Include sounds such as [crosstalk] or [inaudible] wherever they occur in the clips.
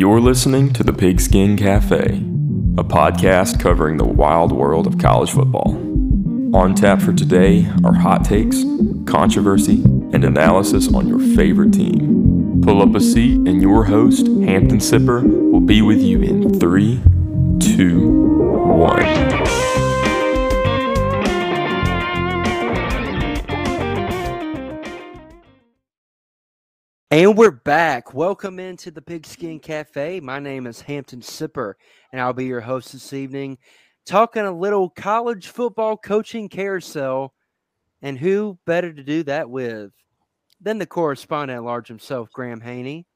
You're listening to the Pigskin Cafe, a podcast covering the wild world of college football. On tap for today are hot takes, controversy, and analysis on your favorite team. Pull up a seat, and your host, Hampton Sipper, will be with you in three, two, one. And we're back. Welcome into the Pigskin Cafe. My name is Hampton Sipper, and I'll be your host this evening, talking a little college football coaching carousel. And who better to do that with than the correspondent at large himself, Graham Haney,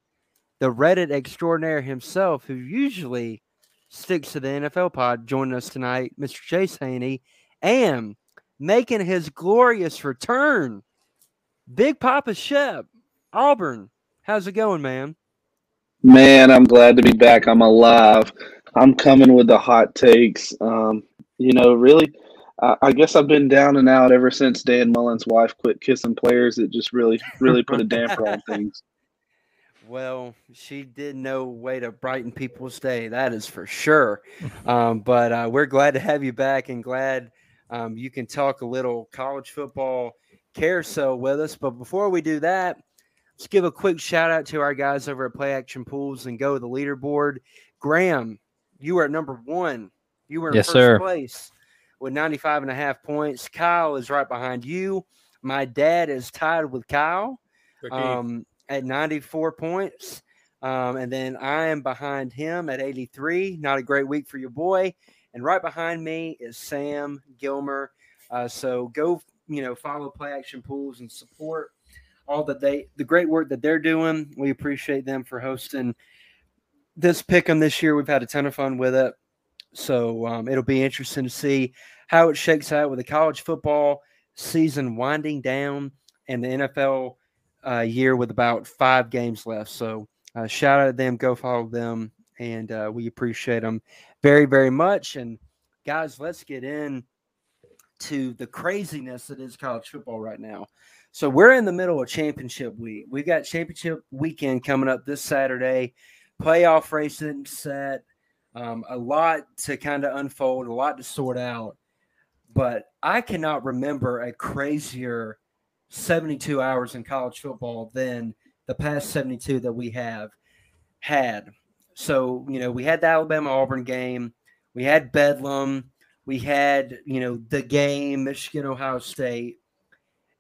the Reddit extraordinaire himself, who usually sticks to the NFL pod, joining us tonight, Mr. Chase Haney, and making his glorious return, Big Papa Shep. Auburn, how's it going, man? Man, I'm glad to be back. I'm alive. I'm coming with the hot takes. Um, you know, really, I, I guess I've been down and out ever since Dan Mullen's wife quit kissing players. It just really, really put a damper on [laughs] things. Well, she did no way to brighten people's day. That is for sure. Um, but uh, we're glad to have you back and glad um, you can talk a little college football carousel with us. But before we do that, Let's give a quick shout out to our guys over at Play Action Pools and go to the leaderboard. Graham, you were at number one. You were in yes, first sir. place with 95 and a half points. Kyle is right behind you. My dad is tied with Kyle um, at 94 points. Um, and then I am behind him at 83. Not a great week for your boy. And right behind me is Sam Gilmer. Uh, so go, you know, follow Play Action Pools and support all that they the great work that they're doing. We appreciate them for hosting this pick 'em this year. We've had a ton of fun with it, so um, it'll be interesting to see how it shakes out with the college football season winding down and the NFL uh, year with about five games left. So uh, shout out to them, go follow them, and uh, we appreciate them very very much. And guys, let's get in to the craziness that is college football right now. So we're in the middle of championship week. We've got championship weekend coming up this Saturday. Playoff racing set. Um, a lot to kind of unfold, a lot to sort out. But I cannot remember a crazier 72 hours in college football than the past 72 that we have had. So, you know, we had the Alabama Auburn game, we had Bedlam, we had, you know, the game, Michigan, Ohio State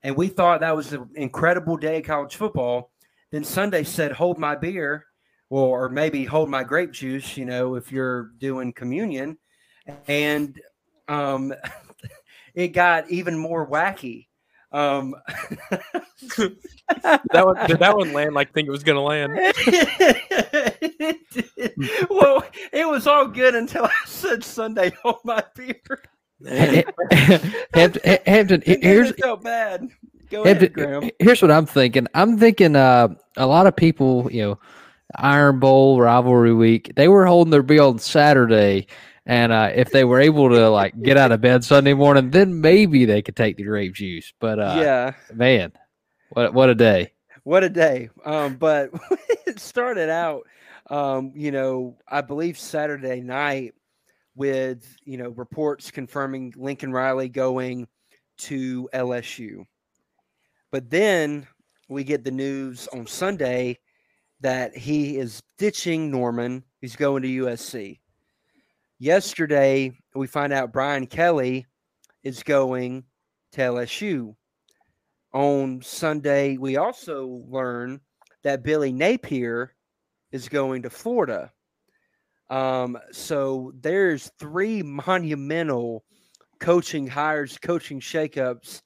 and we thought that was an incredible day of college football. Then Sunday said, "Hold my beer," or maybe hold my grape juice. You know, if you're doing communion, and um, [laughs] it got even more wacky. Um, [laughs] that one did that one land like think it was going to land? [laughs] well, it was all good until I said Sunday, hold my beer. [laughs] Hampton, Hampton here's so bad. Go Hampton, ahead, Graham. Here's what I'm thinking. I'm thinking uh, a lot of people, you know, Iron Bowl rivalry week, they were holding their bill on Saturday. And uh, if they were able to like get out of bed Sunday morning, then maybe they could take the grape juice. But uh, yeah, man, what what a day! What a day! Um, but [laughs] it started out, um, you know, I believe Saturday night with you know reports confirming Lincoln Riley going to LSU. But then we get the news on Sunday that he is ditching Norman. He's going to USC. Yesterday, we find out Brian Kelly is going to LSU. On Sunday, we also learn that Billy Napier is going to Florida. Um, so there's three monumental coaching hires, coaching shakeups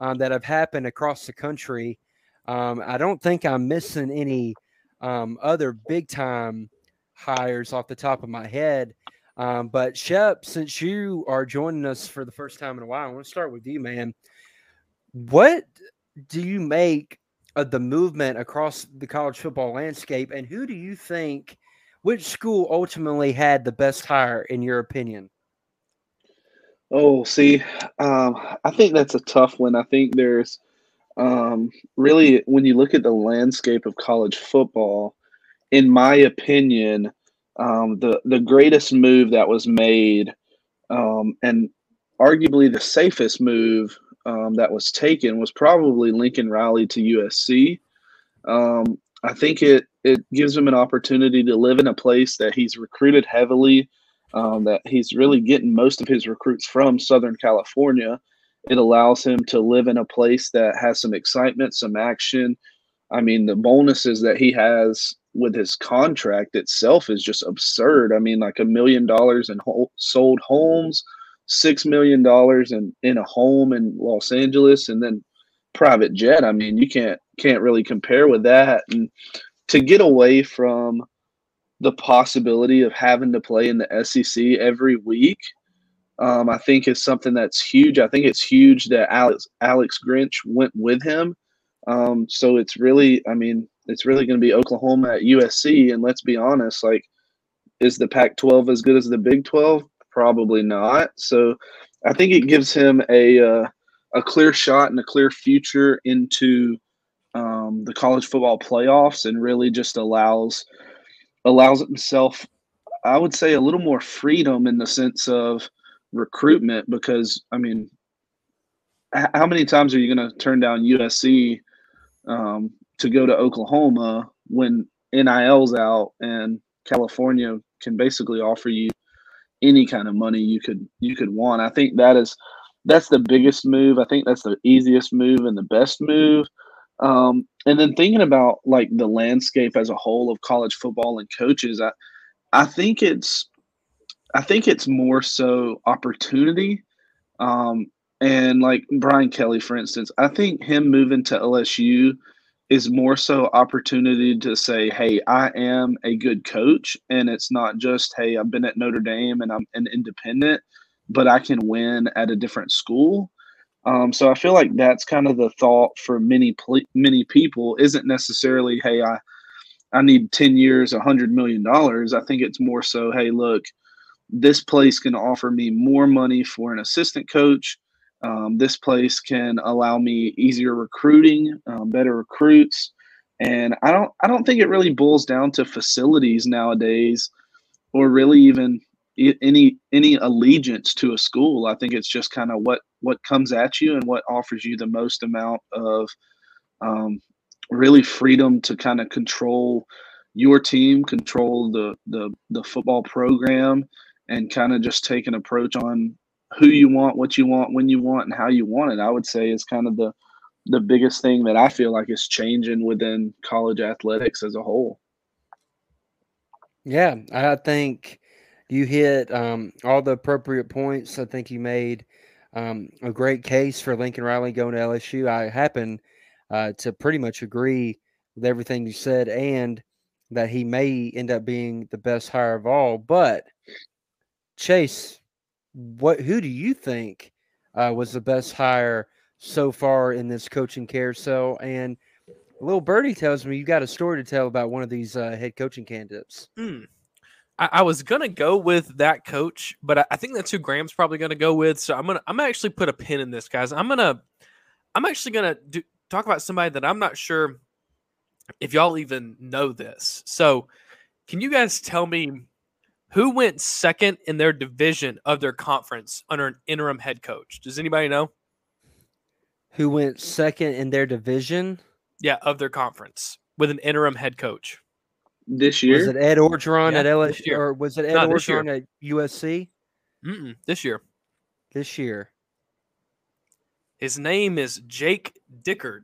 um, that have happened across the country. Um, I don't think I'm missing any um, other big time hires off the top of my head. Um, but Shep, since you are joining us for the first time in a while, I want to start with you, man. What do you make of the movement across the college football landscape, and who do you think? Which school ultimately had the best hire, in your opinion? Oh, see, um, I think that's a tough one. I think there's um, really, when you look at the landscape of college football, in my opinion, um, the the greatest move that was made, um, and arguably the safest move um, that was taken was probably Lincoln Riley to USC. Um, I think it it gives him an opportunity to live in a place that he's recruited heavily, um, that he's really getting most of his recruits from Southern California. It allows him to live in a place that has some excitement, some action. I mean, the bonuses that he has with his contract itself is just absurd. I mean, like a million dollars in sold homes, six million dollars in in a home in Los Angeles, and then private jet. I mean, you can't can't really compare with that. And to get away from the possibility of having to play in the SEC every week, um, I think is something that's huge. I think it's huge that Alex Alex Grinch went with him. Um, so it's really, I mean, it's really going to be Oklahoma at USC. And let's be honest, like, is the Pac 12 as good as the Big 12? Probably not. So I think it gives him a, uh, a clear shot and a clear future into um, the college football playoffs and really just allows allows himself i would say a little more freedom in the sense of recruitment because i mean how many times are you going to turn down usc um, to go to Oklahoma when NIL's out and California can basically offer you any kind of money you could you could want. I think that is that's the biggest move. I think that's the easiest move and the best move. Um, and then thinking about like the landscape as a whole of college football and coaches, I I think it's I think it's more so opportunity. Um, and like Brian Kelly, for instance, I think him moving to LSU is more so opportunity to say, hey, I am a good coach. And it's not just, hey, I've been at Notre Dame and I'm an independent, but I can win at a different school. Um, so I feel like that's kind of the thought for many many people isn't necessarily, hey, I I need 10 years, a $100 million. I think it's more so, hey, look, this place can offer me more money for an assistant coach um, this place can allow me easier recruiting, um, better recruits, and I don't I don't think it really boils down to facilities nowadays, or really even any any allegiance to a school. I think it's just kind of what what comes at you and what offers you the most amount of um, really freedom to kind of control your team, control the the the football program, and kind of just take an approach on who you want, what you want, when you want, and how you want it. I would say is kind of the the biggest thing that I feel like is changing within college athletics as a whole. Yeah, I think you hit um, all the appropriate points. I think you made um, a great case for Lincoln Riley going to LSU. I happen uh, to pretty much agree with everything you said, and that he may end up being the best hire of all. But Chase, what who do you think uh, was the best hire so far in this coaching carousel? And little birdie tells me you got a story to tell about one of these uh, head coaching candidates. Hmm. I, I, was gonna go with that coach, but I, I think that's who Graham's probably gonna go with. So I'm gonna I'm gonna actually put a pin in this, guys. I'm gonna I'm actually gonna do, talk about somebody that I'm not sure if y'all even know this. So can you guys tell me who went second in their division of their conference under an interim head coach? Does anybody know? Who went second in their division? Yeah, of their conference with an interim head coach. This year? Was it Ed Orgeron yeah, at LSU or was it Ed no, Orgeron at USC? Mm-mm, this year. This year. His name is Jake Dickert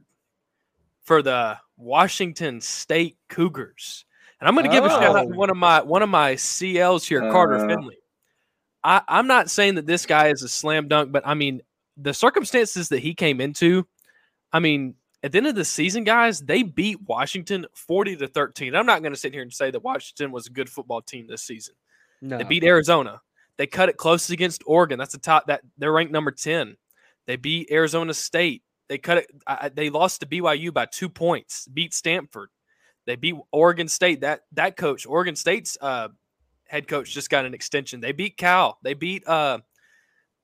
for the Washington State Cougars. And I'm going to give oh. a shout out to oh. one of my one of my CLs here, Carter uh. Finley. I, I'm not saying that this guy is a slam dunk, but I mean the circumstances that he came into. I mean, at the end of the season, guys, they beat Washington 40 to 13. I'm not going to sit here and say that Washington was a good football team this season. No. They beat Arizona. They cut it close against Oregon. That's the top that they're ranked number 10. They beat Arizona State. They cut it. I, they lost to BYU by two points. Beat Stanford. They beat Oregon State. That that coach, Oregon State's uh, head coach, just got an extension. They beat Cal. They beat. Uh,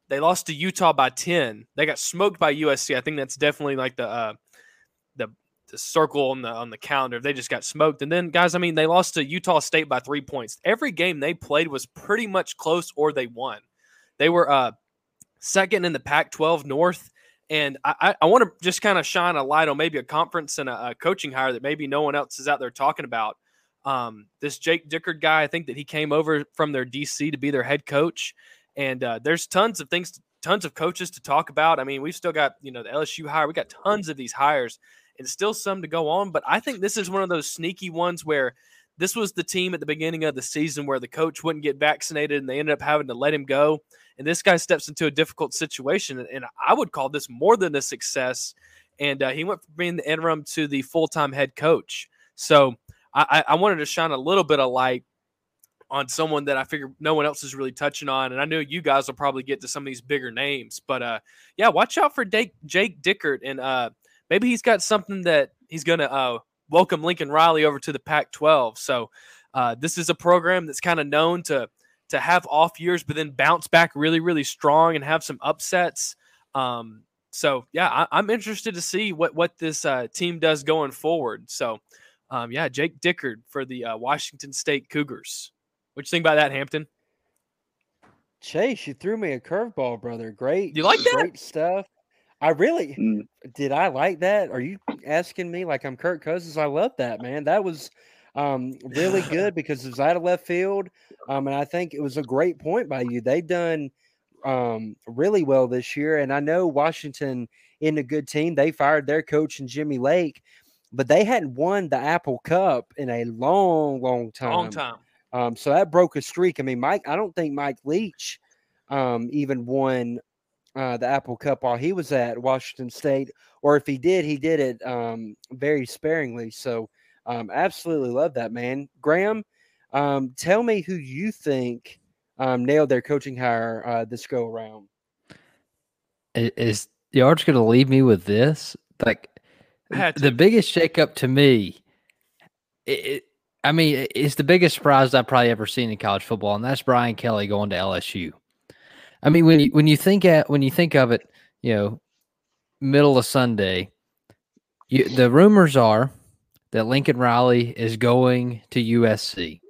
they lost to Utah by ten. They got smoked by USC. I think that's definitely like the uh, the circle on the on the calendar. They just got smoked. And then guys, I mean, they lost to Utah State by three points. Every game they played was pretty much close or they won. They were uh second in the Pac-12 North. And I, I want to just kind of shine a light on maybe a conference and a, a, coaching hire that maybe no one else is out there talking about. Um, this Jake Dickert guy, I think that he came over from their DC to be their head coach. And uh, there's tons of things, tons of coaches to talk about. I mean, we've still got, you know, the LSU hire. We got tons of these hires and still some to go on. But I think this is one of those sneaky ones where this was the team at the beginning of the season where the coach wouldn't get vaccinated and they ended up having to let him go and this guy steps into a difficult situation. And I would call this more than a success. And uh, he went from being the interim to the full time head coach. So I, I wanted to shine a little bit of light on someone that I figure no one else is really touching on. And I know you guys will probably get to some of these bigger names, but uh, yeah, watch out for Jake, Jake Dickert. And uh, maybe he's got something that he's going to uh, welcome Lincoln Riley over to the Pac 12. So uh, this is a program that's kind of known to to have off years, but then bounce back really, really strong and have some upsets. Um, so yeah, I, am interested to see what what this uh, team does going forward. So um, yeah, Jake Dickert for the uh, Washington State Cougars. What you think about that, Hampton? Chase, you threw me a curveball, brother. Great. You like that? Great stuff. I really mm. did. I like that. Are you asking me like I'm Kirk Cousins? I love that, man. That was um, really [laughs] good because it was out of left field. Um, and I think it was a great point by you. They've done um, really well this year. And I know Washington in a good team. They fired their coach and Jimmy Lake, but they hadn't won the Apple Cup in a long, long time. Long time. Um, so that broke a streak. I mean, Mike, I don't think Mike Leach um, even won uh, the Apple Cup while he was at Washington State, or if he did, he did it um, very sparingly. So um, absolutely love that, man. Graham, um, tell me who you think um, nailed their coaching hire uh, this go around. Is the arch going to leave me with this? Like the biggest shakeup to me, it, it, I mean, it's the biggest surprise I've probably ever seen in college football, and that's Brian Kelly going to LSU. I mean, when you when you think at when you think of it, you know, middle of Sunday, you, the rumors are that Lincoln Riley is going to USC.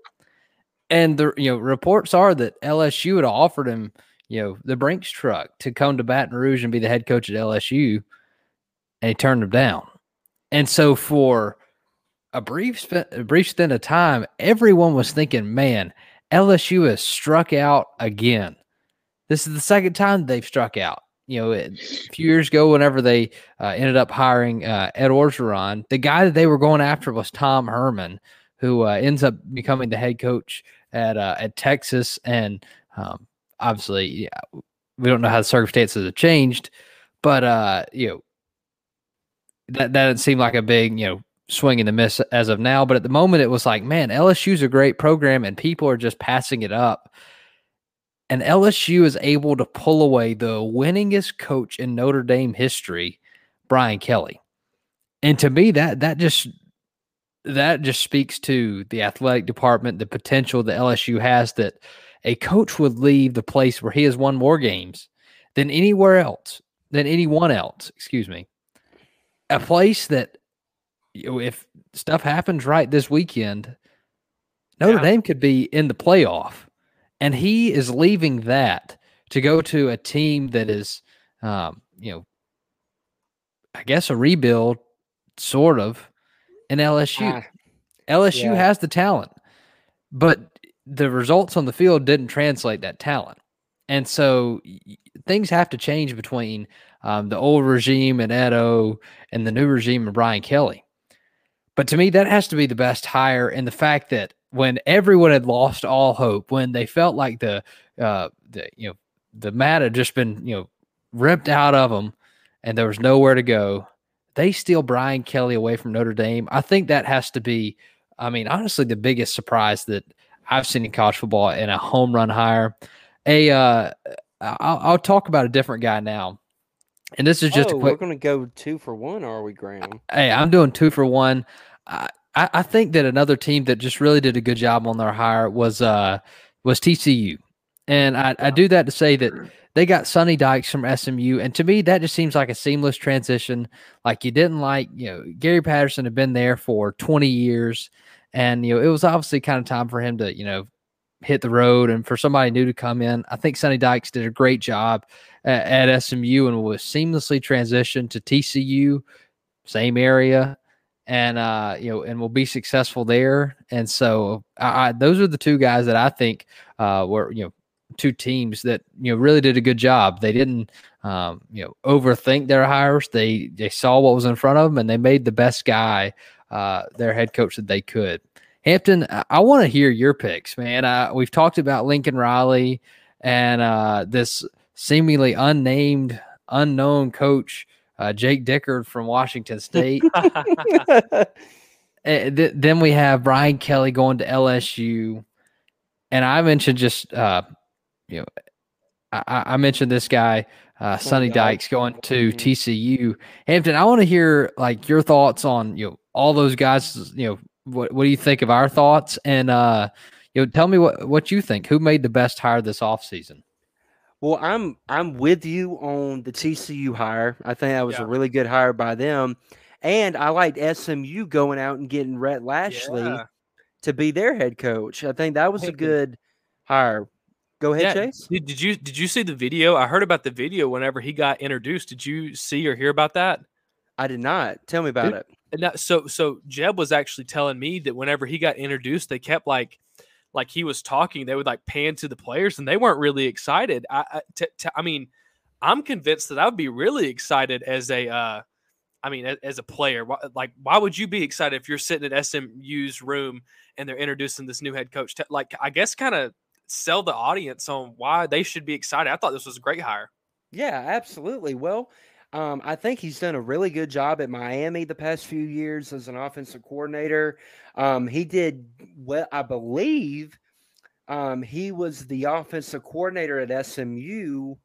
And the you know reports are that LSU had offered him, you know, the Brinks truck to come to Baton Rouge and be the head coach at LSU, and he turned him down. And so for a brief a brief stint of time, everyone was thinking, man, LSU has struck out again. This is the second time they've struck out you know, a few years ago, whenever they uh, ended up hiring uh, Ed Orgeron, the guy that they were going after was Tom Herman, who uh, ends up becoming the head coach at uh, at Texas. And um, obviously, yeah, we don't know how the circumstances have changed, but uh, you know, that that didn't seem like a big you know swing in the miss as of now. But at the moment, it was like, man, LSU's a great program, and people are just passing it up and LSU is able to pull away the winningest coach in Notre Dame history, Brian Kelly. And to me, that that just that just speaks to the athletic department, the potential that LSU has that a coach would leave the place where he has won more games than anywhere else, than anyone else, excuse me. A place that you know, if stuff happens right this weekend, Notre yeah. Dame could be in the playoff and he is leaving that to go to a team that is, um, you know, I guess a rebuild, sort of, in LSU. Ah, LSU yeah. has the talent, but the results on the field didn't translate that talent. And so things have to change between um, the old regime and Edo and the new regime and Brian Kelly. But to me, that has to be the best hire. And the fact that when everyone had lost all hope, when they felt like the uh, the you know the mat had just been you know ripped out of them, and there was nowhere to go, they steal Brian Kelly away from Notre Dame. I think that has to be, I mean, honestly, the biggest surprise that I've seen in college football in a home run hire. A, uh, I'll, I'll talk about a different guy now. And this is just oh, quick, We're going to go two for one, are we, Graham? Hey, I'm doing two for one. I, I, I think that another team that just really did a good job on their hire was uh was TCU, and I, I do that to say that they got Sonny Dykes from SMU, and to me, that just seems like a seamless transition. Like you didn't like, you know, Gary Patterson had been there for 20 years, and you know, it was obviously kind of time for him to, you know, hit the road and for somebody new to come in. I think Sonny Dykes did a great job at, at SMU and was seamlessly transitioned to TCU, same area, and uh, you know, and will be successful there. And so, I, I, those are the two guys that I think uh, were you know two teams that you know really did a good job. They didn't um, you know overthink their hires. They they saw what was in front of them and they made the best guy uh, their head coach that they could. Hampton, I, I want to hear your picks, man. Uh, we've talked about Lincoln Riley and uh, this seemingly unnamed, unknown coach, uh, Jake Dickert from Washington State. [laughs] [laughs] th- then we have Brian Kelly going to LSU. And I mentioned just uh, you know, I, I mentioned this guy, uh, Sonny Dykes going to mm-hmm. TCU. Hampton, I want to hear like your thoughts on you know all those guys. You know, what what do you think of our thoughts? And uh, you know, tell me what what you think. Who made the best hire this offseason? Well, I'm I'm with you on the TCU hire. I think that was yeah. a really good hire by them, and I liked SMU going out and getting Rhett Lashlee yeah. to be their head coach. I think that was a good hire. Go ahead, yeah. Chase. Did, did you did you see the video? I heard about the video whenever he got introduced. Did you see or hear about that? I did not. Tell me about it. That, so so Jeb was actually telling me that whenever he got introduced, they kept like like he was talking, they would like pan to the players, and they weren't really excited. I I, t- t- I mean, I'm convinced that I would be really excited as a. Uh, I mean, as, a player, like, why would you be excited if you're sitting at SMU's room and they're introducing this new head coach? Like, I guess, kind of sell the audience on why they should be excited. I thought this was a great hire. Yeah, absolutely. Well, um, I think he's done a really good job at Miami the past few years as an offensive coordinator. Um, he did well, I believe. Um, he was the offensive coordinator at SMU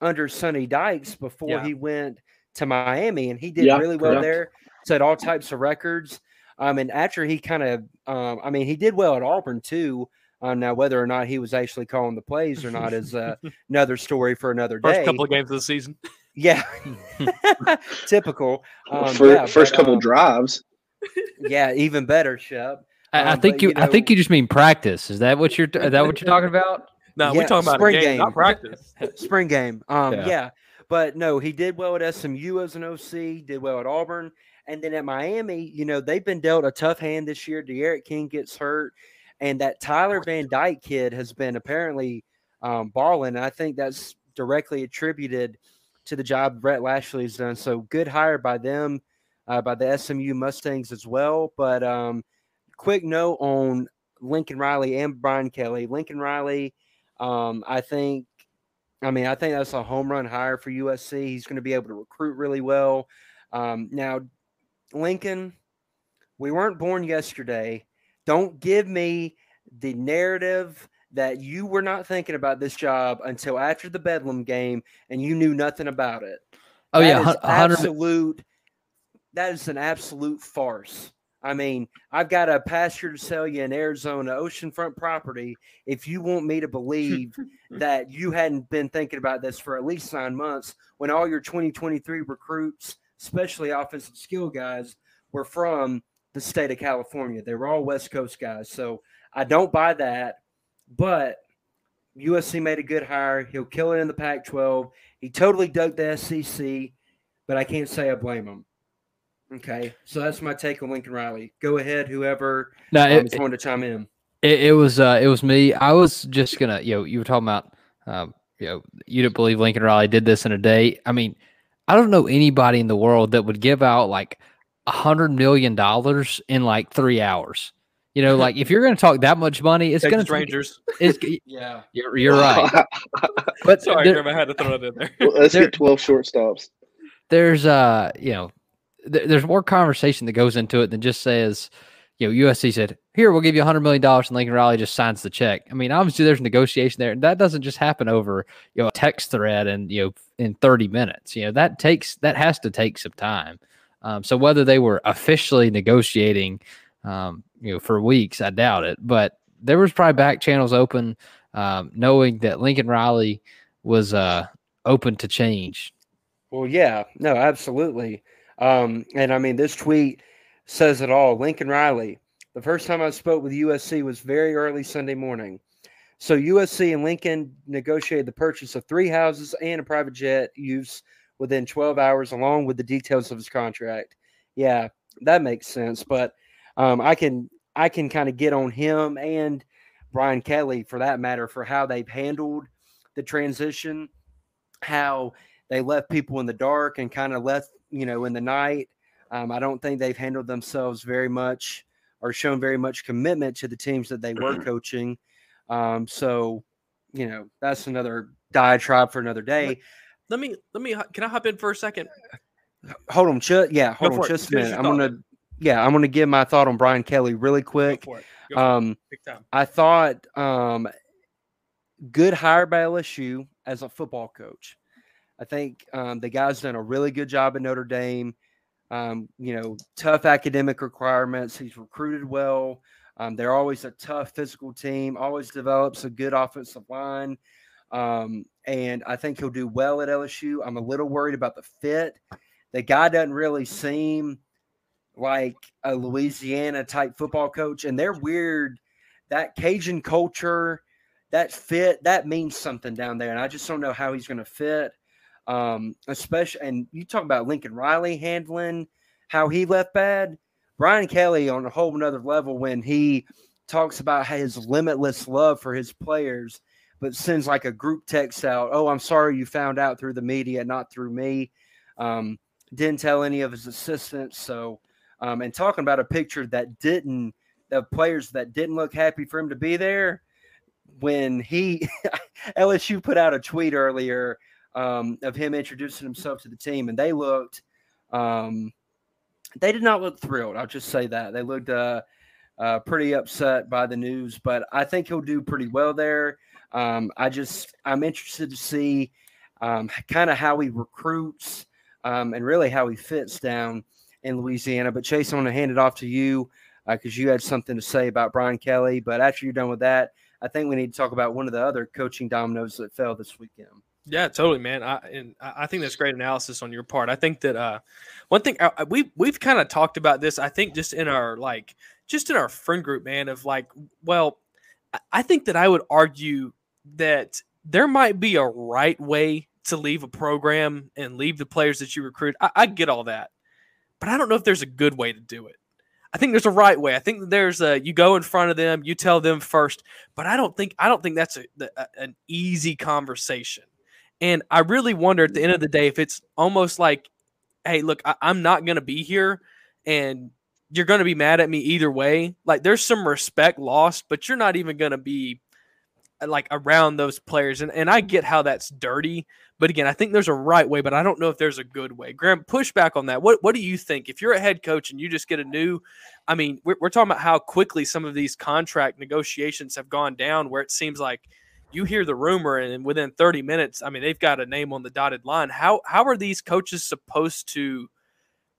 under Sonny Dykes before yeah. he went to Miami, and he did yeah, really well correct. there. Set all types of records. Um, and after he kind of, um, I mean, he did well at Auburn too. Um, now, whether or not he was actually calling the plays or not is uh, [laughs] another story for another day. First couple of games of the season. Yeah, [laughs] typical. Um, for, yeah, first but, couple um, drives. Yeah, even better, Shep. I, I um, think but, you. you know, I think you just mean practice. Is that what you're? Is that what you're talking about? No, yeah, we're talking about spring game, game, not practice. [laughs] spring game. Um, yeah. yeah. but no, he did well at SMU as an OC. Did well at Auburn, and then at Miami. You know, they've been dealt a tough hand this year. D'Eriq King gets hurt. And that Tyler Van Dyke kid has been apparently um, balling. And I think that's directly attributed to the job Rhett Lashlee's done. So good hire by them, uh, by the SMU Mustangs as well. But um, quick note on Lincoln Riley and Brian Kelly. Lincoln Riley, um, I think, I mean, I think that's a home run hire for USC. He's going to be able to recruit really well. Um, now, Lincoln, we weren't born yesterday. Don't give me the narrative that you were not thinking about this job until after the Bedlam game and you knew nothing about it. Oh that yeah, absolute. That is an absolute farce. I mean, I've got a pasture to sell you in Arizona, oceanfront property. If you want me to believe [laughs] that you hadn't been thinking about this for at least nine months, when all your 2023 recruits, especially offensive skill guys, were from the state of California. They were all West Coast guys. So I don't buy that. But USC made a good hire. He'll kill it in the Pac 12. He totally dug the SEC, but I can't say I blame him. Okay. So that's my take on Lincoln Riley. Go ahead, whoever no, um, it, is going to chime in. It, it was uh, it was me. I was just gonna, you know, you were talking about um, you know, you didn't believe Lincoln Riley did this in a day. I mean, I don't know anybody in the world that would give out like a hundred million dollars in like three hours. You know, like if you're going to talk that much money, it's going to Rangers. It's, [laughs] yeah, you're, you're right. but sorry, there, I had to throw it in there. Well, let's there, get twelve shortstops. There's uh, you know, th- there's more conversation that goes into it than just says, you know, USC said, "Here, we'll give you a hundred million dollars," and Lincoln Riley just signs the check. I mean, obviously, there's negotiation there, and that doesn't just happen over you know a text thread and you know in 30 minutes. You know, that takes that has to take some time. Um, so whether they were officially negotiating, um, you know, for weeks, I doubt it. But there was probably back channels open, um, knowing that Lincoln Riley was uh open to change. Well, yeah, no, absolutely. Um, and I mean, this tweet says it all. Lincoln Riley, the first time I spoke with USC was very early Sunday morning. So USC and Lincoln negotiated the purchase of three houses and a private jet use within 12 hours, along with the details of his contract. Yeah, that makes sense. But um, I can I can kind of get on him and Brian Kelly for that matter for how they've handled the transition, how they left people in the dark and kind of left you know in the night. Um, I don't think they've handled themselves very much or shown very much commitment to the teams that they were coaching. Um, so, you know, that's another diatribe for another day. Let me let me can I hop in for a second? Hold on, just yeah, hold on, just a minute. I'm gonna yeah, I'm gonna give my thought on Brian Kelly really quick. Um, I thought um, good hire by LSU as a football coach. I think um, the guy's done a really good job at Notre Dame. Um, you know, tough academic requirements. He's recruited well. Um, they're always a tough physical team. Always develops a good offensive line. Um, and I think he'll do well at LSU. I'm a little worried about the fit. The guy doesn't really seem like a Louisiana type football coach, and they're weird. That Cajun culture, that fit, that means something down there, and I just don't know how he's going to fit. Um, especially, and you talk about Lincoln Riley handling how he left bad. Brian Kelly on a whole another level when he talks about his limitless love for his players, but sends like a group text out. Oh, I'm sorry you found out through the media, not through me. Um, didn't tell any of his assistants. So, um, and talking about a picture that didn't, the players that didn't look happy for him to be there. When he, [laughs] LSU put out a tweet earlier um, of him introducing himself to the team, and they looked, um, they did not look thrilled. I'll just say that they looked uh, uh, pretty upset by the news, but I think he'll do pretty well there. Um, I just I'm interested to see um, kind of how he recruits um, and really how he fits down in Louisiana. But Chase, I want to hand it off to you because uh, you had something to say about Brian Kelly. But after you're done with that, I think we need to talk about one of the other coaching dominoes that fell this weekend. Yeah, totally, man. I and I think that's great analysis on your part. I think that uh, one thing uh, we we've kind of talked about this. I think just in our like just in our friend group, man. Of like, well, I think that I would argue that there might be a right way to leave a program and leave the players that you recruit. I, I get all that, but I don't know if there's a good way to do it. I think there's a right way. I think there's a you go in front of them, you tell them first, but I don't think I don't think that's a, a an easy conversation. And I really wonder at the end of the day if it's almost like, hey, look, I, I'm not going to be here and you're going to be mad at me either way. Like there's some respect lost, but you're not even going to be Uh, like around those players. And, and I get how that's dirty. But again, I think there's a right way, but I don't know if there's a good way. Graham, push back on that. What what do you think? If you're a head coach and you just get a new, I mean, we're, we're talking about how quickly some of these contract negotiations have gone down where it seems like – you hear the rumor and within 30 minutes i mean they've got a name on the dotted line how how are these coaches supposed to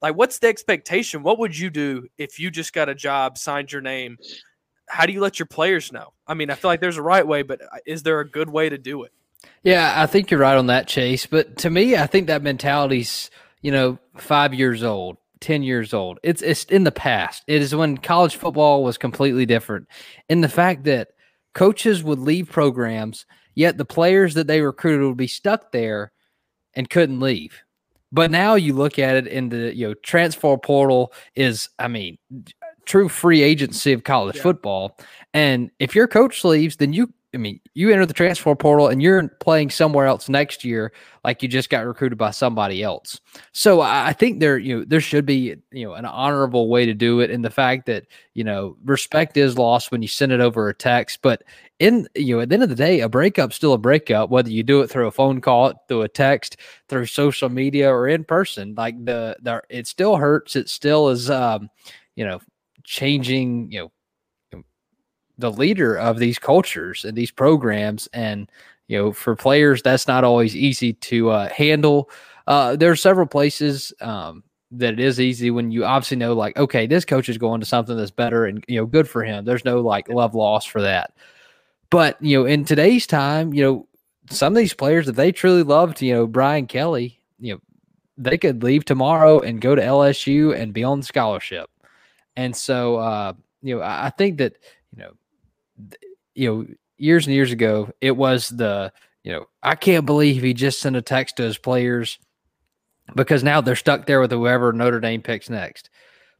like what's the expectation what would you do if you just got a job signed your name how do you let your players know? I mean i feel like there's a right way but uh, is there a good way to do it? Yeah i think you're right on that chase but to me i think that mentality's you know five years old 10 years old. It's it's in the past. It is when college football was completely different. In the fact that coaches would leave programs, yet the players that they recruited would be stuck there and couldn't leave. But now you look at it in the you know transfer portal is I mean true free agency of college yeah. football. And if your coach leaves, then you I mean, you enter the transfer portal and you're playing somewhere else next year, like you just got recruited by somebody else. So I think there, you know, there should be, you know, an honorable way to do it. And the fact that, you know, respect is lost when you send it over a text. But in, you know, at the end of the day, a breakup's still a breakup, whether you do it through a phone call, through a text, through social media, or in person. Like the, the it still hurts. It still is, um, you know, changing, you know, the leader of these cultures and these programs. And, you know, for players, that's not always easy to uh, handle. Uh, there are several places um, that it is easy when you obviously know, like, okay, this coach is going to something that's better and, you know, good for him. There's no like love loss for that. But, you know, in today's time, you know, some of these players, if they truly loved, you know, Brian Kelly, you know, they could leave tomorrow and go to LSU and be on scholarship. And so, uh, you know, I think that, you know, th- you know, years and years ago, it was the, you know, I can't believe he just sent a text to his players because now they're stuck there with whoever Notre Dame picks next.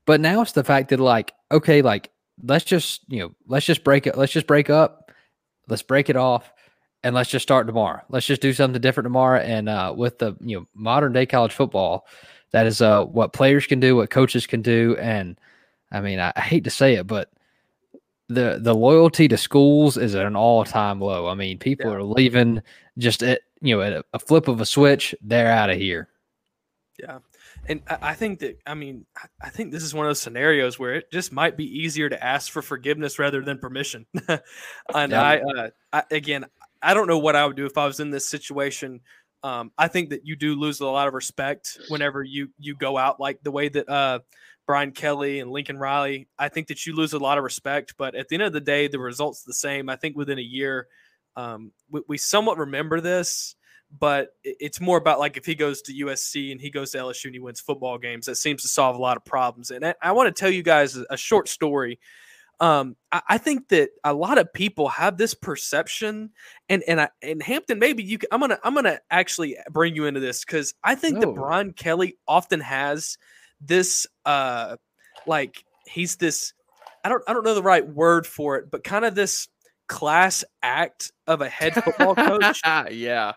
But now it's the fact that, like, okay, like, let's just, you know, let's just break it. Let's just break up. Let's break it off and let's just start tomorrow. Let's just do something different tomorrow. And uh, with the you know modern day college football, that is uh, what players can do, what coaches can do, and I mean I, I hate to say it, but the the loyalty to schools is at an all time low. I mean, people yeah. are leaving just at you know at a, a flip of a switch, they're out of here. Yeah. And I think that I mean I think this is one of those scenarios where it just might be easier to ask for forgiveness rather than permission. [laughs] and yeah. I, uh, I, again I don't know what I would do if I was in this situation. Um, I think that you do lose a lot of respect whenever you you go out like the way that uh, Brian Kelly and Lincoln Riley. I think that you lose a lot of respect, but at the end of the day, the result's the same. I think within a year, um, we, we, somewhat remember this, but it's more about like if he goes to USC and he goes to LSU and he wins football games, that seems to solve a lot of problems. And I, I want to tell you guys a, short story um, I, I, think that a lot of people have this perception, and and I, and Hampton, maybe you. Can, I'm gonna I'm gonna actually bring you into this because I think that Brian Kelly often has this uh like he's this I don't I don't know the right word for it, but kind of this class act of a head football coach. [laughs] yeah.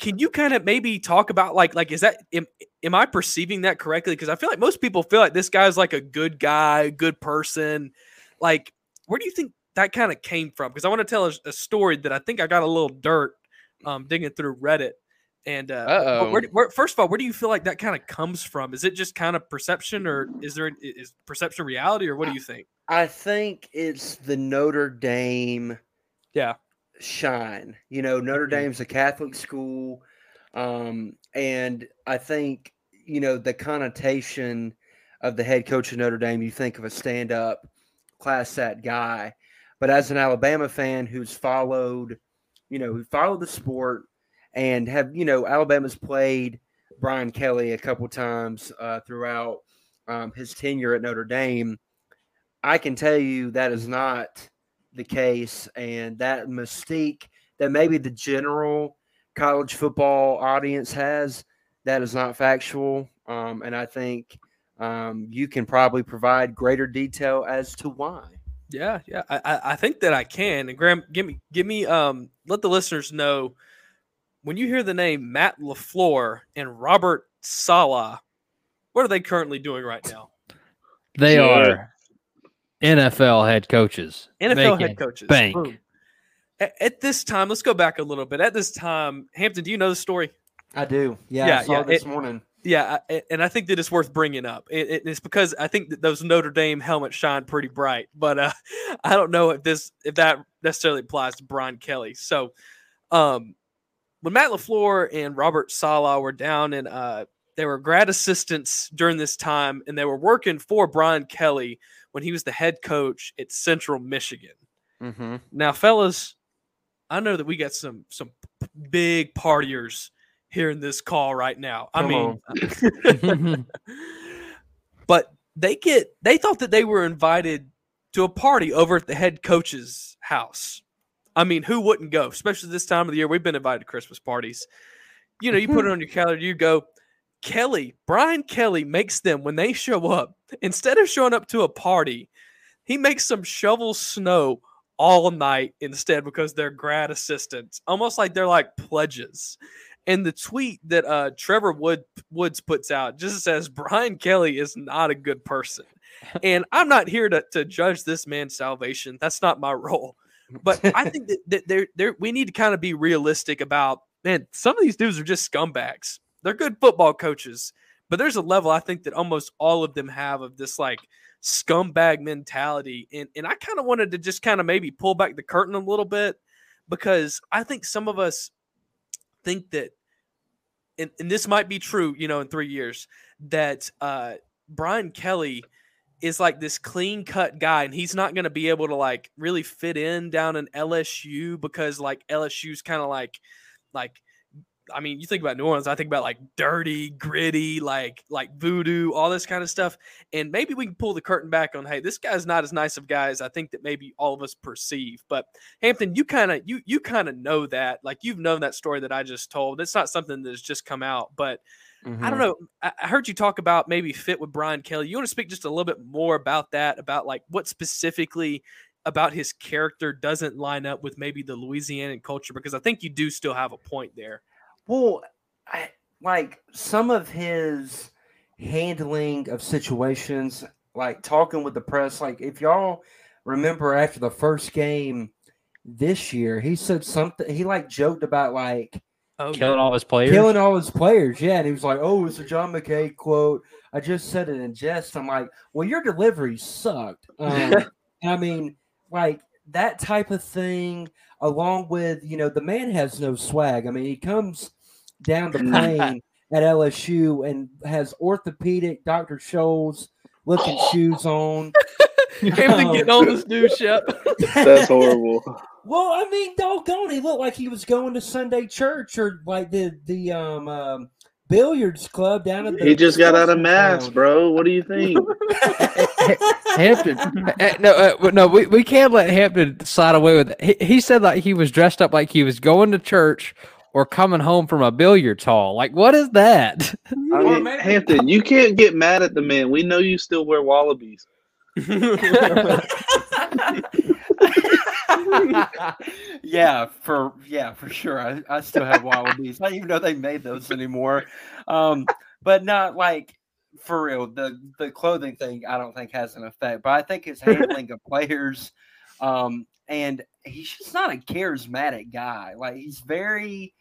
Can you kind of maybe talk about like like is that am, am I perceiving that correctly? Because I feel like most people feel like this guy's like a good guy, good person like, where do you think that kind of came from? Because I want to tell a, a, story that I think I got a little dirt um, digging through Reddit. And uh, where, where, first of all, where do you feel like that kind of comes from? Is it just kind of perception, or is there is perception reality, or what do you think? I think it's the Notre Dame, yeah, shine. You know, Notre mm-hmm. Dame's a Catholic school, um, and I think you know the connotation of the head coach of Notre Dame. You think of a stand up class set guy. But as an Alabama fan who's followed, you know, who followed the sport and have, you know, Alabama's played Brian Kelly a couple times uh, throughout um, his tenure at Notre Dame. I can tell you that is not the case. And that mystique that maybe the general college football audience has, that is not factual. Um, and I think – um, you can probably provide greater detail as to why. Yeah, yeah, I, I think that I can. And Graham, give me, give me, um, let the listeners know when you hear the name Matt LaFleur and Robert Saleh, what are they currently doing right now? They yeah. are NFL head coaches. NFL head coaches. Bank. At, at, this time, let's go back a little bit. At this time, Hampton, do you know the story? I do. Yeah, yeah, I saw yeah. this it, morning. Yeah, and I think that it's worth bringing up. it's because I think that those Notre Dame helmets shine pretty bright, but uh, [laughs] I don't know if this if that necessarily applies to Brian Kelly. So, um, when Matt LaFleur and Robert Saleh were down and uh, they were grad assistants during this time, and they were working for Brian Kelly when he was the head coach at Central Michigan. Mm-hmm. Now, fellas, I know that we got some some big partiers hearing this call right now. I mean, [laughs] but they get they thought that they were invited to a party over at the head coach's house. I mean, who wouldn't go? Especially this time of the year. We've been invited to Christmas parties. You know, you put it on your calendar, you go, Kelly, Brian Kelly makes them when they show up, instead of showing up to a party, he makes them shovel snow all night instead because they're grad assistants, almost like they're like pledges. And the tweet that uh, Trevor Wood Woods puts out just says Brian Kelly is not a good person. and I'm not here to, to judge this man's salvation. That's not my [laughs] role. But [laughs] I think that, that they're, they're, we need to kind of be realistic about man, some of these dudes are just scumbags. They're good football coaches, but there's a level I think that almost all of them have of this like scumbag mentality. And and I kind of wanted to just kind of maybe pull back the curtain a little bit because I think some of us think that, and, and this might be true, you know, in three years, that uh, Brian Kelly is like this clean cut guy and he's not going to be able to like really fit in down in LSU because like LSU's kind of like like I mean, you think about New Orleans, I think about like dirty, gritty, like like voodoo, all this kind of stuff. And maybe we can pull the curtain back on, hey, this guy's not as nice of guys I think that maybe all of us perceive. But Hampton, you kind of you you kind of know that, like you've known that story that I just told. It's not something that's just come out, but mm-hmm. I don't mm-hmm. know. I, I heard you talk about maybe fit with Brian Kelly. You want to speak just a little bit more about that, about like what specifically about his character doesn't line up with maybe the Louisiana culture because I think you do still have a point there. Well, I, like some of his handling of situations, like talking with the press, like if y'all remember after the first game this year, he said something. He like joked about like oh, killing all his players, killing all his players. Yeah, and he was like, "Oh, it's a John McKay quote." I just said it in jest. I'm like, "Well, your delivery sucked." [laughs] Um, I mean, like that type of thing, along with you know, the man has no swag. I mean, he comes down the plane [laughs] at LSU and has orthopedic Dr. Scholl's looking shoes on. [laughs] Him to get on this new ship. [laughs] That's horrible. [laughs] Well, I mean, doggone, he looked like he was going to Sunday church or like the the um, um billiards club down at the. He just got out of mass, bro. What do you think? Hampton, eh, no, uh, no, we, we can't let Hampton side away with it. He, he said like he was dressed up like he was going to church or coming home from a billiards hall. Like, what is that? I mean, Hampton, you can't get mad at the man. We know you still wear wallabies. Yeah, for yeah, for sure. I, I still have wallabies. I don't even know they made those anymore. Um, but not like for real. The the clothing thing I don't think has an effect, but I think his handling of players, um, and he's just not a charismatic guy. Like he's very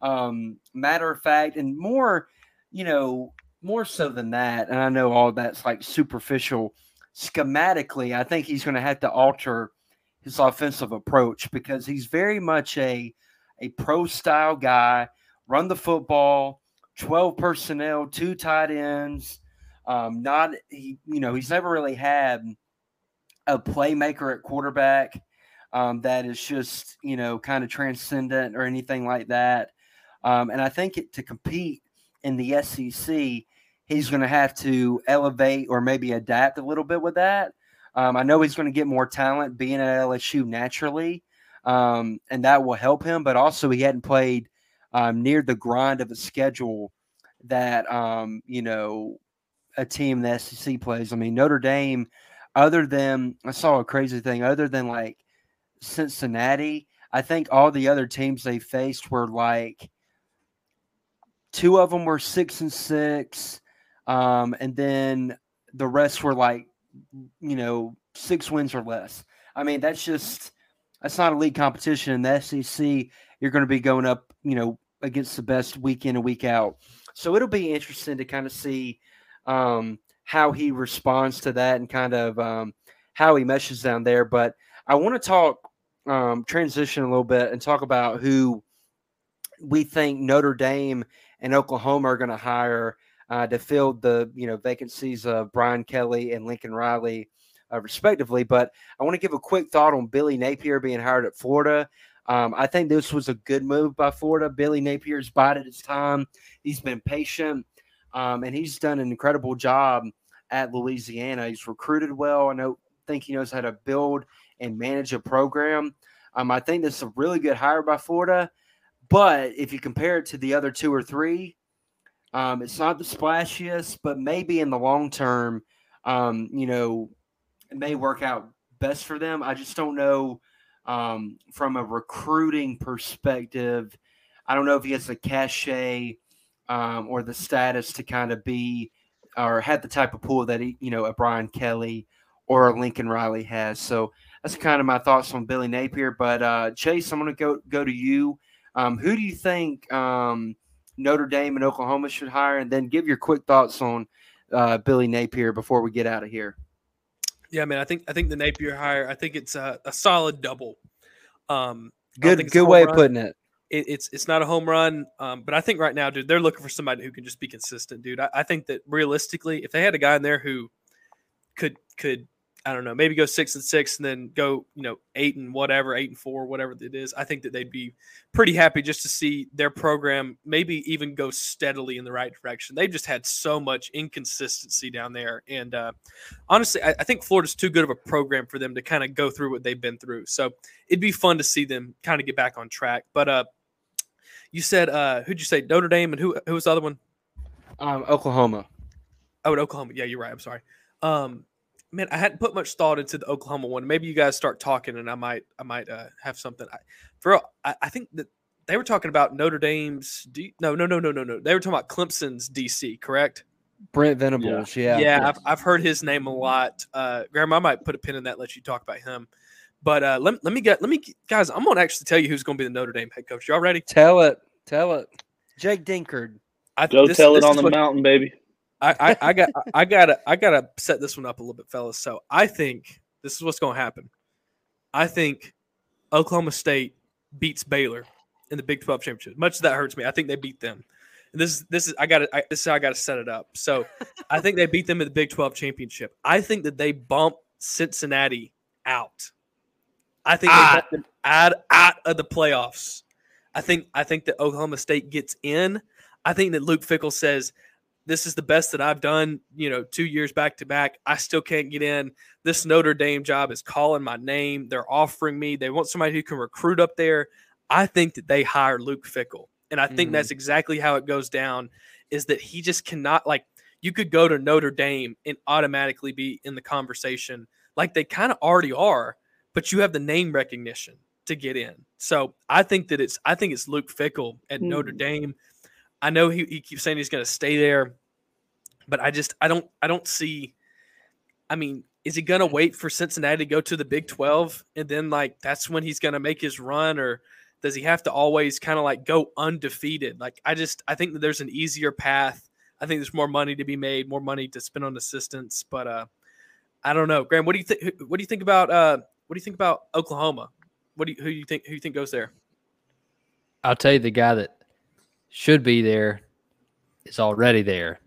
um matter of fact and more, you know, more so than that. And I know all that's like superficial. Schematically, I think he's going to have to alter his offensive approach because he's very much a a pro style guy. Run the football, twelve personnel, two tight ends. Um, not he, you know, he's never really had a playmaker at quarterback um, that is just you know kind of transcendent or anything like that. Um, and I think it, to compete in the SEC, he's going to have to elevate or maybe adapt a little bit with that. Um, I know he's going to get more talent being at LSU naturally, um, and that will help him. But also, he hadn't played um, near the grind of a schedule that um, you know a team in the SEC plays. I mean, Notre Dame, other than I saw a crazy thing, other than like Cincinnati, I think all the other teams they faced were like two of them were six and six, um, and then the rest were like you know, six wins or less. I mean, that's just that's not a league competition. In the SEC, you're going to be going up, you know, against the best week in and week out. So it'll be interesting to kind of see um, how he responds to that and kind of um, how he meshes down there. But I want to talk um, transition a little bit and talk about who we think Notre Dame and Oklahoma are going to hire uh, to fill the you know vacancies of Brian Kelly and Lincoln Riley, uh, respectively. But I want to give a quick thought on Billy Napier being hired at Florida. Um, I think this was a good move by Florida. Billy Napier's bided his time. He's been patient, um, and he's done an incredible job at Louisiana. He's recruited well. I know think he knows how to build and manage a program. Um, I think this is a really good hire by Florida. But if you compare it to the other two or three, um, it's not the splashiest, but maybe in the long term, um, you know, it may work out best for them. I just don't know um, from a recruiting perspective. I don't know if he has the cachet um, or the status to kind of be or had the type of pool that he, you know, a Brian Kelly or a Lincoln Riley has. So that's kind of my thoughts on Billy Napier. But uh, Chase, I'm going to go go to you. Um, who do you think? Um, Notre Dame and Oklahoma should hire, and then give your quick thoughts on uh, Billy Napier before we get out of here. Yeah, man, I think I think the Napier hire, I think it's a, a solid double. Um, good good way run. of putting it. it. It's it's not a home run, um, but I think right now, dude, they're looking for somebody who can just be consistent, dude. I, I think that realistically, if they had a guy in there who could could I don't know, maybe go six and six and then go, you know, eight and whatever, eight and four, whatever it is. I think that they'd be pretty happy just to see their program maybe even go steadily in the right direction. They've just had so much inconsistency down there. And uh, honestly, I, I think Florida's too good of a program for them to kind of go through what they've been through. So it'd be fun to see them kind of get back on track. But uh, you said, uh, who'd you say? Notre Dame and who, who was the other one? Um, Oklahoma. Oh, Oklahoma. Yeah, you're right. I'm sorry. Um, man, I hadn't put much thought into the Oklahoma one. Maybe you guys start talking, and I might, I might uh, have something. I, for I, I think that they were talking about Notre Dame's. D, no, no, no, no, no, no. They were talking about Clemson's DC, correct? Brent Venables, yeah, yeah. yeah I've, I've heard his name a lot. Uh, Graham, I might put a pin in that. Let you talk about him. But uh, let, let me get let me guys. I'm gonna actually tell you who's gonna be the Notre Dame head coach. Y'all ready? Tell it. Tell it. Jake Dickert. I, Go this, tell this it on the what, mountain, baby. I, I, I got [laughs] I gotta I gotta set this one up a little bit, fellas. So I think this is what's gonna happen. I think Oklahoma State beats Baylor in the Big 12 championship. Much as that hurts me, I think they beat them. And this this is I got to this is how I got to set it up. So I think they beat them in the Big 12 championship. I think that they bump Cincinnati out. I think ah. they bump them out out of the playoffs. I think I think that Oklahoma State gets in. I think that Luke Fickell says this is the best that I've done, you know, two years back to back. I still can't get in. This Notre Dame job is calling my name. They're offering me. They want somebody who can recruit up there. I think that they hire Luke Fickell. And I think mm-hmm. that's exactly how it goes down is that he just cannot like you could go to Notre Dame and automatically be in the conversation like they kind of already are, but you have the name recognition to get in. So I think that it's I think it's Luke Fickell at mm-hmm. Notre Dame. I know he, he keeps saying he's going to stay there, but I just I don't I don't see. I mean, is he going to wait for Cincinnati to go to the Big Twelve and then like that's when he's going to make his run, or does he have to always kind of like go undefeated? Like I just I think that there's an easier path. I think there's more money to be made, more money to spend on assistants, but uh, I don't know. Graham, what do you think? What do you think about uh, what do you think about Oklahoma? What do you who do you think who do you think goes there? I'll tell you the guy that should be there is already there.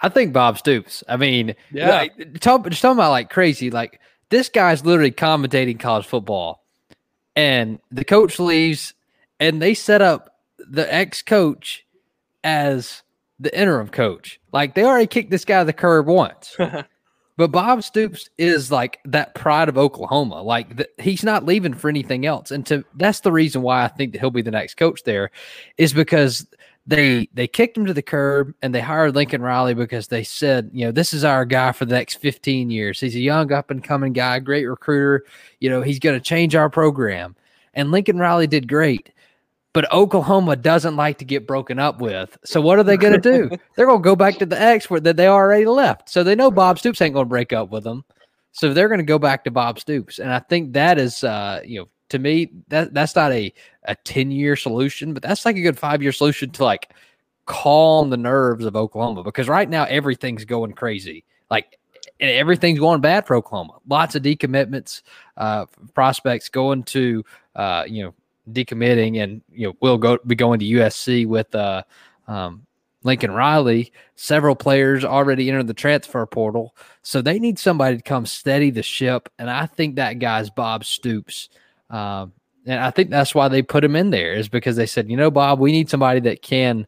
I think Bob Stoops. I mean, yeah, like, talk, just talking about like crazy. Like this guy's literally commentating college football, and the coach leaves, and they set up the ex coach as the interim coach. Like they already kicked this guy the curb once. [laughs] but Bob Stoops is like that pride of Oklahoma. Like the, he's not leaving for anything else. And to that's the reason why I think that he'll be the next coach there is because they they kicked him to the curb and they hired Lincoln Riley because they said, you know, this is our guy for the next 15 years. He's a young up and coming guy, great recruiter. You know, he's going to change our program. And Lincoln Riley did great. But Oklahoma doesn't like to get broken up with. So what are they going to do? [laughs] They're going to go back to the X where that they already left. So they know Bob Stoops ain't going to break up with them. So they're going to go back to Bob Stoops. And I think that is uh, you know, to me, that that's not a a 10 year solution, but that's like a good five year solution to like calm the nerves of Oklahoma because right now everything's going crazy. Like everything's going bad for Oklahoma. Lots of decommitments, uh, prospects going to, uh, you know, decommitting and, you know, will go be going to USC with, uh, um, Lincoln Riley, several players already entered the transfer portal. So they need somebody to come steady the ship. And I think that guy's Bob Stoops. Um, and I think that's why they put him in there is because they said, you know, Bob, we need somebody that can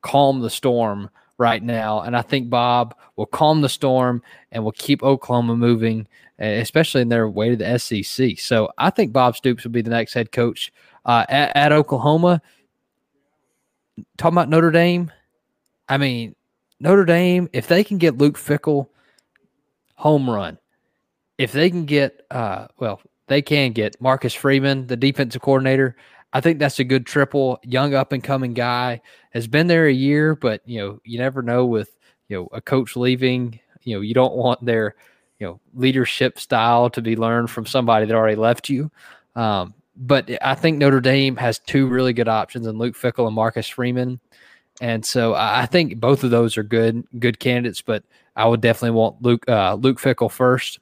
calm the storm right now. And I think Bob will calm the storm and will keep Oklahoma moving, especially in their way to the SEC. So I think Bob Stoops will be the next head coach uh, at, at Oklahoma. Talking about Notre Dame, I mean, Notre Dame, if they can get Luke Fickell, home run. If they can get, uh, well, they can get Marcus Freeman, the defensive coordinator. I think that's a good triple, young up and coming guy. Has been there a year, but you know, you never know with you know a coach leaving. You know, you don't want their you know leadership style to be learned from somebody that already left you. Um, but I think Notre Dame has two really good options in Luke Fickell and Marcus Freeman. And so I think both of those are good, good candidates. But I would definitely want Luke uh, Luke Fickell first.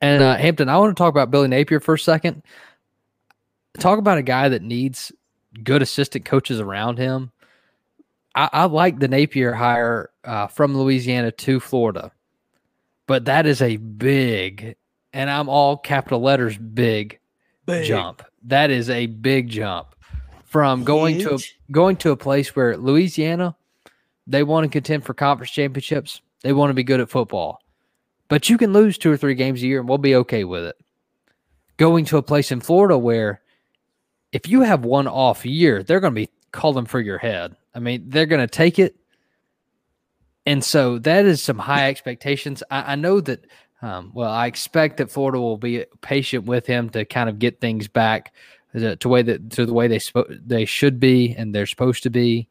And uh, Hampton, I want to talk about Billy Napier for a second. Talk about a guy that needs good assistant coaches around him. I, I like the Napier hire uh, from Louisiana to Florida. but that is a big, and I'm all capital letters big, big. jump. That is a big jump from going Huge. to a, going to a place where Louisiana, they want to contend for conference championships. They want to be good at football, but you can lose two or three games a year, and we'll be okay with it. Going to a place in Florida where, if you have one off year, they're going to be calling for your head. I mean, they're going to take it and so that is some high expectations. I, I know that. Um, well, I expect that Florida will be patient with him to kind of get things back to, to way that to the way they spo- they should be and they're supposed to be.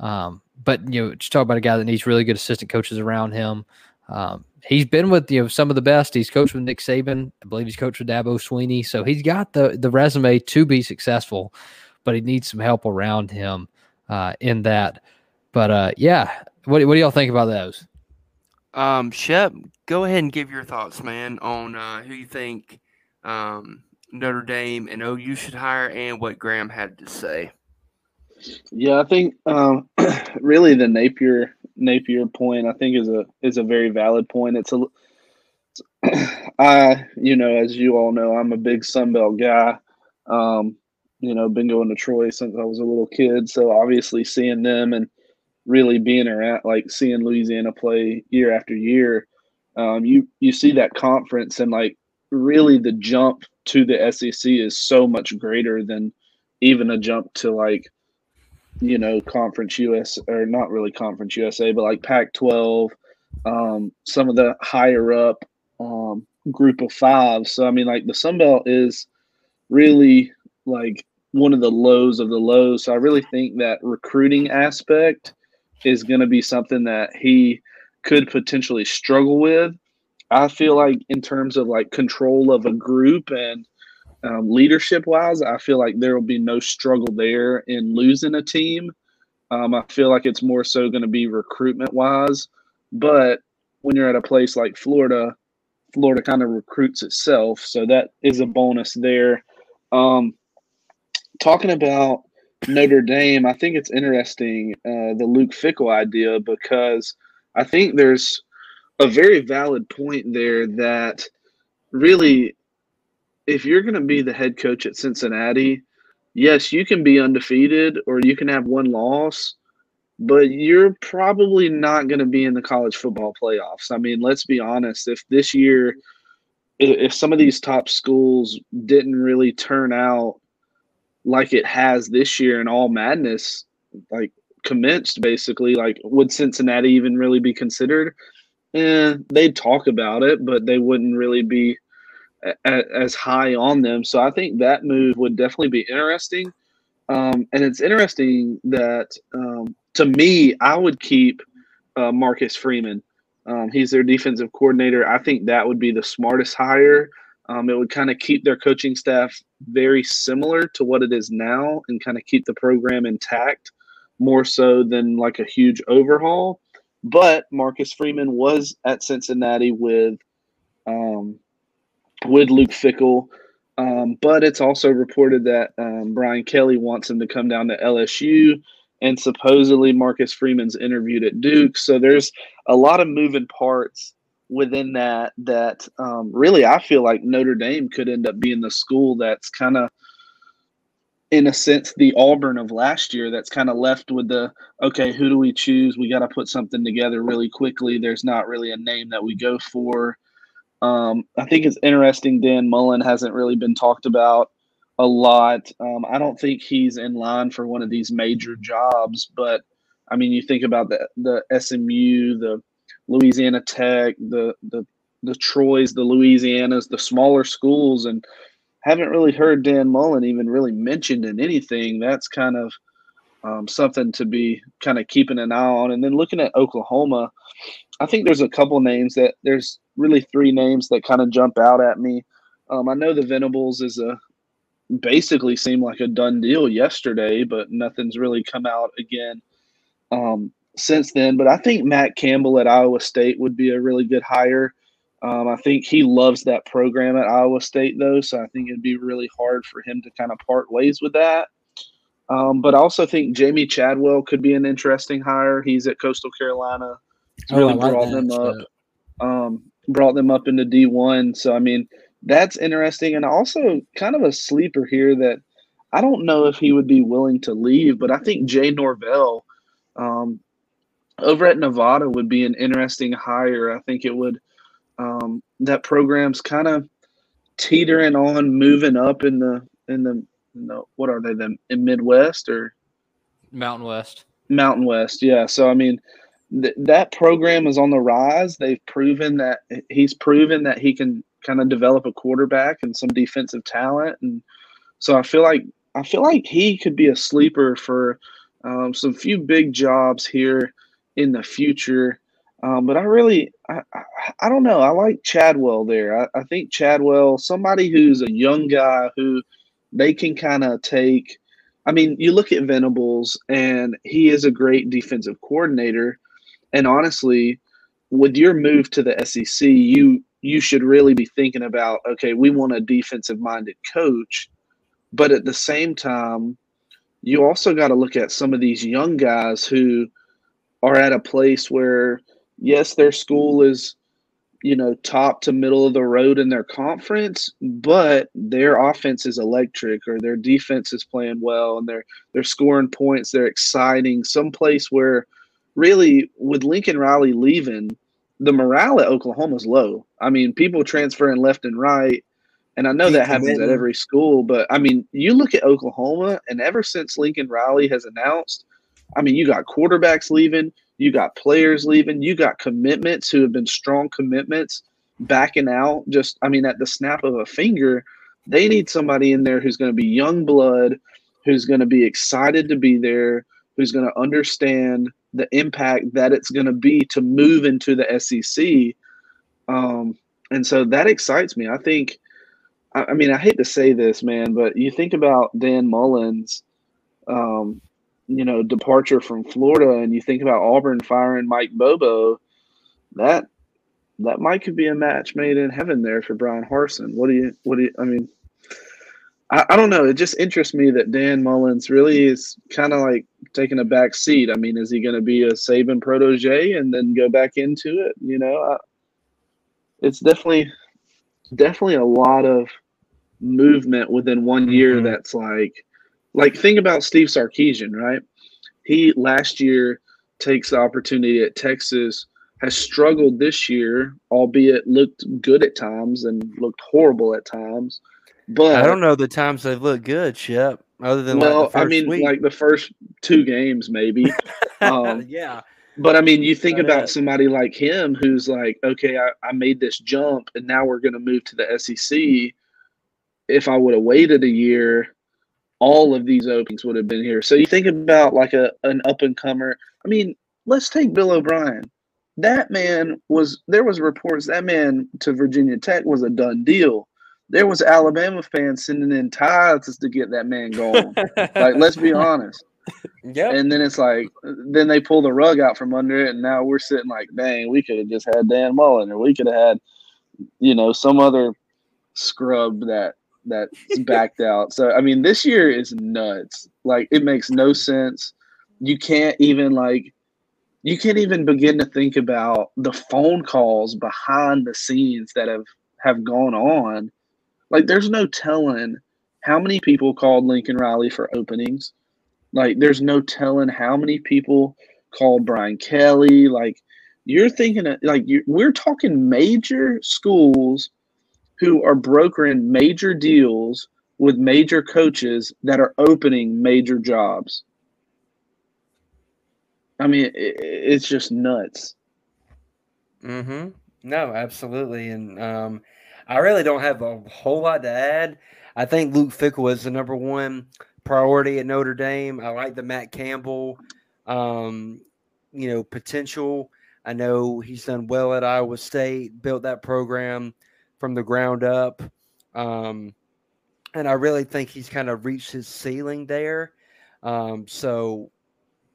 Um, but you know, just talk about a guy that needs really good assistant coaches around him. Um, he's been with you know some of the best. He's coached with Nick Saban. I believe he's coached with Dabo Swinney, So he's got the the resume to be successful, but he needs some help around him uh, in that. But uh, yeah, what, what do y'all think about those? Um, Shep, go ahead and give your thoughts, man, on uh, who you think um, Notre Dame and OU should hire and what Graham had to say. Yeah, I think um, [clears throat] really the Napier Napier point I think is a is a very valid point. It's a [clears throat] I you know as you all know I'm a big Sunbelt guy. Um, you know, been going to Troy since I was a little kid, so obviously seeing them and really being around, like seeing Louisiana play year after year, um, you you see that conference and like really the jump to the SEC is so much greater than even a jump to like you know conference US or not really conference USA, but like Pac-12, um, some of the higher up um, group of five. So I mean, like the Sun Belt is really like one of the lows of the lows. So I really think that recruiting aspect is going to be something that he could potentially struggle with. I feel like in terms of like control of a group and um, leadership wise, I feel like there will be no struggle there in losing a team. Um, I feel like it's more so going to be recruitment wise. But when you're at a place like Florida, Florida kind of recruits itself. So that is a bonus there. Um, talking about Notre Dame, I think it's interesting uh, the Luke Fickell idea because I think there's a very valid point there that really, if you're going to be the head coach at Cincinnati, yes, you can be undefeated or you can have one loss, but you're probably not going to be in the college football playoffs. I mean, let's be honest. If this year, if some of these top schools didn't really turn out like it has this year in all madness like commenced basically. Like would cincinnati even really be considered? And eh, they'd talk about it but they wouldn't really be a, as high on them. So i think that move would definitely be interesting. Um, and it's interesting that um, to me i would keep uh, marcus freeman. Um, he's their defensive coordinator. I think that would be the smartest hire um, it would kind of keep their coaching staff very similar to what it is now and kind of keep the program intact more so than like a huge overhaul. But Marcus Freeman was at Cincinnati with um, with Luke Fickell. Um, but it's also reported that um, Brian Kelly wants him to come down to LSU, and supposedly Marcus Freeman's interviewed at Duke. So there's a lot of moving parts within that that um, really I feel like Notre Dame could end up being the school that's kind of in a sense the Auburn of last year that's kind of left with the okay who do we choose? We got to put something together really quickly. There's not really a name that we go for. Um, I think it's interesting Dan Mullen hasn't really been talked about a lot. Um, I don't think he's in line for one of these major jobs but I mean you think about the the SMU the Louisiana Tech, the the the Troy's, the Louisianas, the smaller schools, and haven't really heard Dan Mullen even really mentioned in anything. That's kind of um, something to be kind of keeping an eye on. And then looking at Oklahoma, I think there's a couple names that there's really three names that kind of jump out at me. Um, I know the Venables is a basically seemed like a done deal yesterday, but nothing's really come out again. Um, since then. But I think Matt Campbell at Iowa State would be a really good hire. Um, I think he loves that program at Iowa State, though, so I think it'd be really hard for him to kind of part ways with that. Um, but I also think Jamey Chadwell could be an interesting hire. He's at Coastal Carolina. He's oh, really like brought them up. Um, brought them up into D1. So I mean, that's interesting, and also kind of a sleeper here that I don't know if he would be willing to leave, but I think Jay Norvell um, over at Nevada would be an interesting hire. I think it would. Um, that program's kind of teetering on moving up in the in the, in the what are they the in Midwest or Mountain West? Mountain West, yeah. So I mean, th- that program is on the rise. They've proven that he's proven that he can kind of develop a quarterback and some defensive talent, and so I feel like I feel like he could be a sleeper for um, some few big jobs here in the future. Um, but I really, I, I, I, don't know. I like Chadwell there. I, I think Chadwell, somebody who's a young guy who they can kind of take. I mean, you look at Venables, and he is a great defensive coordinator. And honestly, with your move to the SEC, you you should really be thinking about okay, we want a defensive minded coach, but at the same time, you also got to look at some of these young guys who are at a place where yes, their school is you know top to middle of the road in their conference, but their offense is electric or their defense is playing well and they're they're scoring points, they're exciting. Some place where really with Lincoln Riley leaving, the morale at Oklahoma is low. I mean, people transferring left and right. And I know that happens at every school, but I mean, you look at Oklahoma, and ever since Lincoln Riley has announced, I mean, you got quarterbacks leaving, you got players leaving. You got commitments who have been strong commitments backing out. Just, I mean, at the snap of a finger, they need somebody in there who's going to be young blood, who's going to be excited to be there, who's going to understand the impact that it's going to be to move into the SEC. Um, and so that excites me. I think, I, I mean, I hate to say this, man, but you think about Dan Mullins. Um, you know departure from Florida, and you think about Auburn firing Mike Bobo, that that might could be a match made in heaven there for Bryan Harsin. What do you? What do you? I mean, I, I don't know. It just interests me that Dan Mullins really is kind of like taking a back seat. I mean, is he going to be a Saban protege and then go back into it? You know, I, it's definitely definitely a lot of movement within one year. Mm-hmm. That's like like think about Steve Sarkisian, right? He last year takes the opportunity at Texas, has struggled this year, albeit looked good at times and looked horrible at times. But I don't know the times they've looked good, Shep. Other than well, like I mean, week. like the first two games, maybe. [laughs] um, yeah. But I mean, you think about somebody like him who's like, okay, I, I made this jump and now we're going to move to the SEC. If I would have waited a year, all of these openings would have been here. So you think about like a an up and comer. I mean, let's take Bill O'Brien. That man was there was reports that man to Virginia Tech was a done deal. There was Alabama fans sending in tithes to get that man going. [laughs] like, let's be honest. Yeah. And then it's like, then they pull the rug out from under it, and now we're sitting like, dang, we could have just had Dan Mullen, or we could have had, you know, some other scrub that that's [laughs] backed out. So I mean, this year is nuts. Like it makes no sense. You can't even like you can't even begin to think about the phone calls behind the scenes that have have gone on. Like there's no telling how many people called Lincoln Riley for openings. Like there's no telling how many people called Brian Kelly. Like you're thinking of, like you, we're talking major schools who are brokering major deals with major coaches that are opening major jobs. I mean, it's just nuts. Mm-hmm. No, absolutely. And um, I really don't have a whole lot to add. I think Luke Fickell is the number one priority at Notre Dame. I like the Matt Campbell, um, you know, potential. I know he's done well at Iowa State, built that program from the ground up. Um, and I really think he's kind of reached his ceiling there. Um, so,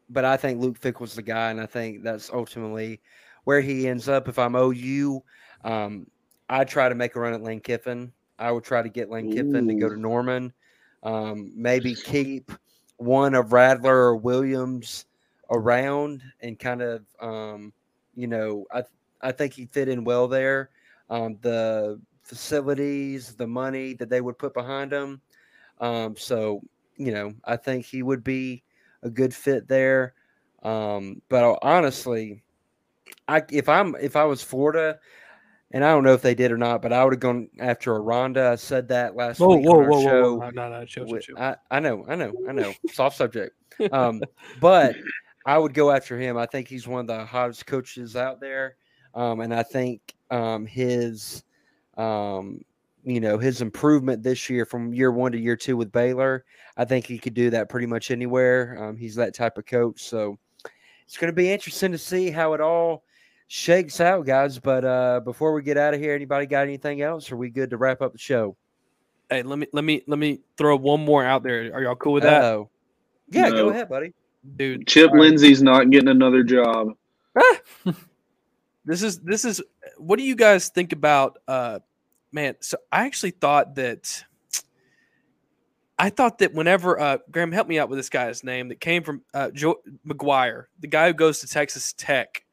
but I think Luke Fickell's the guy, and I think that's ultimately where he ends up. If I'm OU, um, I try to make a run at Lane Kiffin. I would try to get Lane Ooh. Kiffin to go to Norman. Um, maybe keep one of Rattler or Williams around and kind of, um, you know, I I think he fit in well there. Um, the facilities, the money that they would put behind him. Um, so, you know, I think he would be a good fit there. Um, but honestly, I if I'm if I was Florida, and I don't know if they did or not, but I would have gone after Aranda. I said that last whoa, week whoa, on our whoa, show. Whoa, no, no, chill, chill. I, I know, I know, I know. [laughs] Soft subject. Um, but I would go after him. I think he's one of the hottest coaches out there. Um, and I think um, his, um, you know, his improvement this year from year one to year two with Baylor, I think he could do that pretty much anywhere. Um, he's that type of coach. So it's going to be interesting to see how it all shakes out, guys. But uh, before we get out of here, anybody got anything else? Are we good to wrap up the show? Hey, let me let me let me throw one more out there. Are y'all cool with that? Uh-oh. Yeah, no. go ahead, buddy. Dude, Chip sorry. Lindsey's not getting another job. [laughs] this is this is what do you guys think about uh man, so I actually thought that I thought that whenever uh, Graham help me out with this guy's name that came from uh, Joe McGuire, the guy who goes to Texas Tech,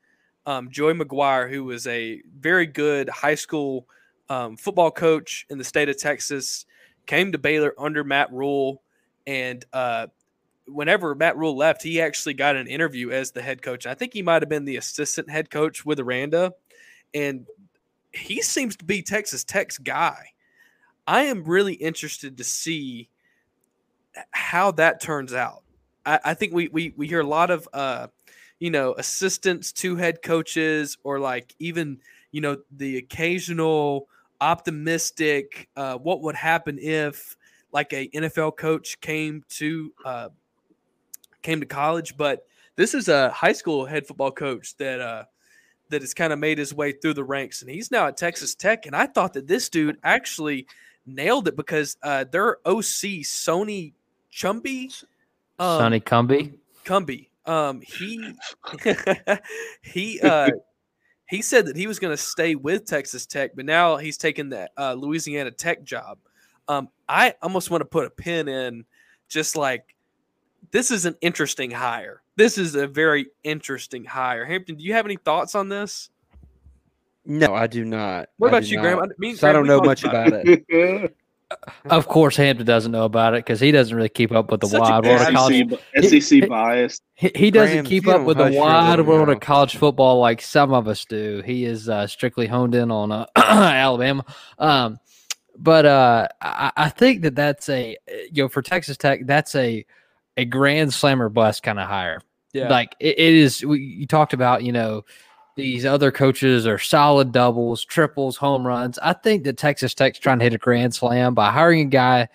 um, Joey McGuire, who was a very good high school um, football coach in the state of Texas, came to Baylor under Matt Rhule and uh, whenever Matt Rhule left, he actually got an interview as the head coach. I think he might have been the assistant head coach with Aranda, and he seems to be Texas Tech's guy. I am really interested to see how that turns out. I, I think we, we we hear a lot of uh, you know assistants to head coaches or like even you know the occasional optimistic uh, what would happen if like a NFL coach came to uh, came to college, but this is a high school head football coach that uh, that has kind of made his way through the ranks, and he's now at Texas Tech. And I thought that this dude actually nailed it because uh, their OC Sony Chumby. Um, Sonny Cumbie. Cumbie. Um, he [laughs] he uh, he said that he was going to stay with Texas Tech, but now he's taking the uh, Louisiana Tech job. Um, I almost want to put a pin in, just like this is an interesting hire. This is a very interesting hire. Hampton, do you have any thoughts on this? No, I do not. What about you, Graham? I, mean, so I don't know much about it. [laughs] Of course, Hampton doesn't know about it because he doesn't really keep up with the Such wide world of college. SEC bias. He, he doesn't Graham, keep up with the wide world of college football like some of us do. He is uh, strictly honed in on uh, [clears throat] Alabama. Um, but uh, I, I, think that that's a you know for Texas Tech that's a a grand slammer bust kind of hire. Yeah, like it, it is. We, you talked about you know these other coaches are solid doubles, triples, home runs. I think that Texas Tech's trying to hit a grand slam by hiring a guy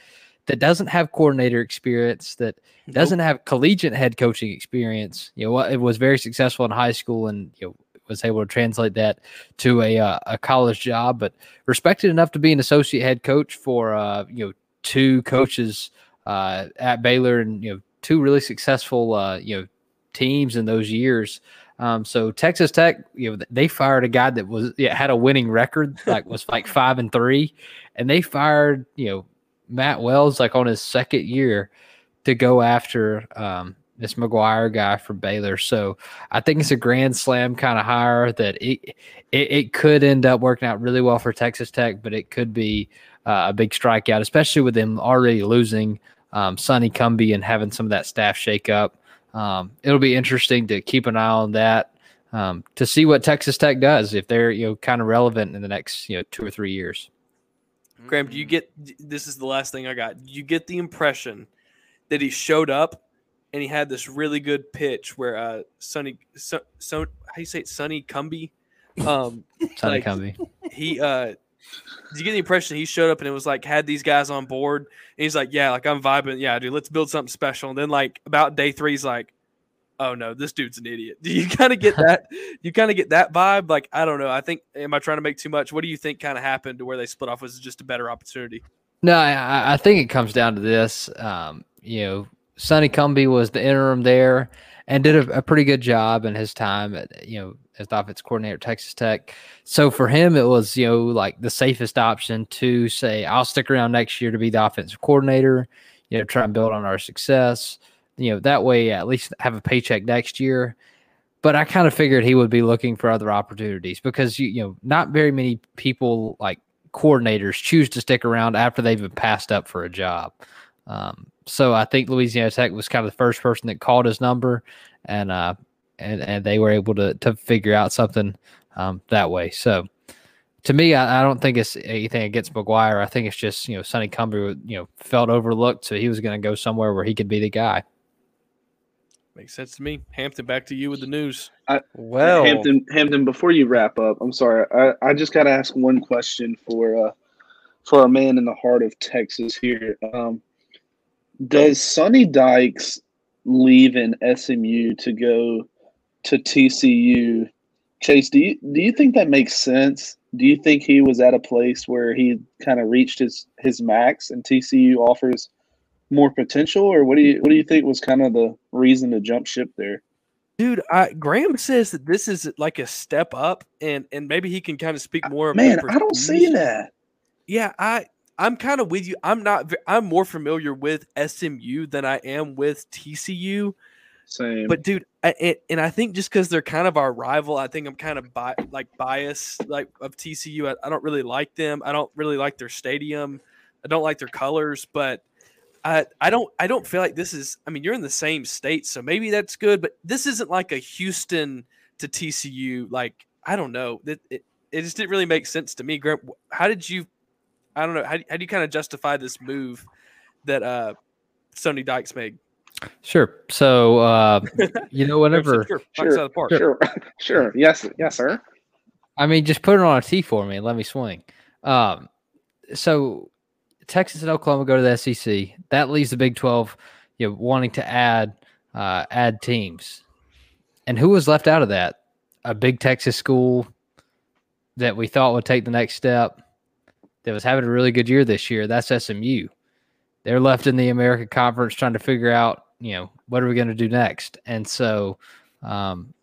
that doesn't have coordinator experience, that nope. doesn't have collegiate head coaching experience. You know, it was very successful in high school and you know was able to translate that to a uh, a college job, but respected enough to be an associate head coach for uh, you know two coaches uh, at Baylor and you know two really successful uh, you know teams in those years. Um, so Texas Tech, you know, they fired a guy that was yeah, had a winning record, like was like [laughs] five and three, and they fired you know Matt Wells like on his second year to go after um, this McGuire guy from Baylor. So I think it's a grand slam kind of hire that it, it, it could end up working out really well for Texas Tech, but it could be uh, a big strikeout, especially with them already losing um, Sonny Cumbie and having some of that staff shake up um, it'll be interesting to keep an eye on that um, to see what Texas Tech does if they're you know kind of relevant in the next you know two or three years. Graham, do you get this? Is the last thing I got. You get the impression that he showed up and he had this really good pitch where uh Sonny so, so how do you say it Sonny Cumbie um Sonny like, Cumbie he uh did you get the impression he showed up and it was like had these guys on board? And he's like, yeah, like I'm vibing. Yeah, dude, let's build something special. And then like about day three, he's like, oh no, this dude's an idiot. [laughs] Do you kind of get that? you kind of get that vibe? Like I don't know. I think am I trying to make too much? What do you think kind of happened to where they split off? Was just a better opportunity? No, I, I think it comes down to this. Um, you know, Sonny Cumbie was the interim there and did a, a, pretty good job in his time at you know as the offense coordinator at Texas Tech. So for him, it was you know like the safest option to say I'll stick around next year to be the offensive coordinator. You know, try and build on our success. You know that way, at least have a paycheck next year. but I kind of figured he would be looking for other opportunities because you, you know not very many people like coordinators choose to stick around after they've been passed up for a job. Um, so I think Louisiana Tech was kind of the first person that called his number, and uh, and and they were able to to figure out something um, that way. So to me, I, I, don't think it's anything against McGuire. I think it's just you know Sonny Cumbie you know felt overlooked, so he was going to go somewhere where he could be the guy. Makes sense to me. Hampton, back to you with the news. I, well, Hampton, Hampton, before you wrap up, I'm sorry, I, I just got to ask one question for uh, for a man in the heart of Texas here. Um, does Sonny Dykes leave in SMU to go to TCU? Chase, do you do you think that makes sense? Do you think he was at a place where he kind of reached his his max and TCU offers more potential, or what do you what do you think was kind of the reason to jump ship there? Dude, I, Graham says that this is like a step up, and and maybe he can kind of speak more. Man, I don't see that. Yeah, I I'm kind of with you. I'm not. I'm more familiar with SMU than I am with TCU. Same. But dude, I, and I think just because they're kind of our rival, I think I'm kind of bi- like biased like of TCU. I, I don't really like them. I don't really like their stadium. I don't like their colors, but I I don't I don't feel like this is. I mean, you're in the same state, so maybe that's good. But this isn't like a Houston to TCU. Like I don't know. It, it, it just didn't really make sense to me. Grant, how did you? I don't know. How, how do you kind of justify this move that uh Sonny Dykes made? Sure. So uh, [laughs] you know, whenever sure, sure, sure, [laughs] sure, yes, yes, sir. I mean, just put it on a tee for me and let me swing. Um, so Texas and Oklahoma go to the SEC. That leaves the Big Twelve, you know, wanting to add uh, add teams. And who was left out of that? A big Texas school that we thought would take the next step. That was having a really good year this year. That's SMU. They're left in the American Conference trying to figure out, you know, what are we going to do next? And so, um,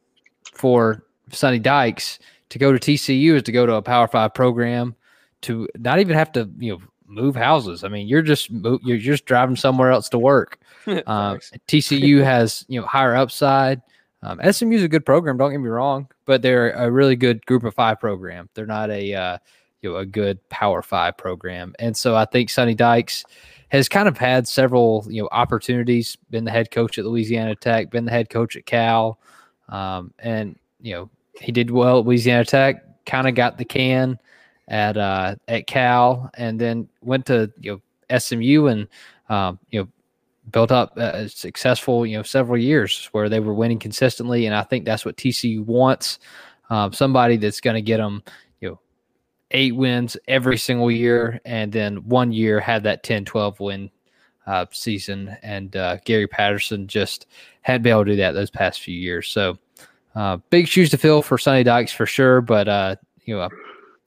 for Sonny Dykes to go to TCU is to go to a Power Five program to not even have to, you know, move houses. I mean, you're just you're just driving somewhere else to work. [laughs] um, TCU has you know higher upside. Um, SMU is a good program. Don't get me wrong, but they're a really good Group of Five program. They're not a uh, you know a good Power Five program, and so I think Sonny Dykes has kind of had several you know opportunities. Been the head coach at Louisiana Tech, been the head coach at Cal, um, and you know he did well at Louisiana Tech. Kind of got the can at uh, at Cal, and then went to you know SMU and um, you know built up a successful you know several years where they were winning consistently, and I think that's what TCU wants. Um, somebody that's going to get them eight wins every single year, and then one year had that 10, 12 win uh, season. And uh, Gary Patterson just hadn't been able to do that those past few years. So uh, big shoes to fill for Sonny Dykes for sure, but uh, you know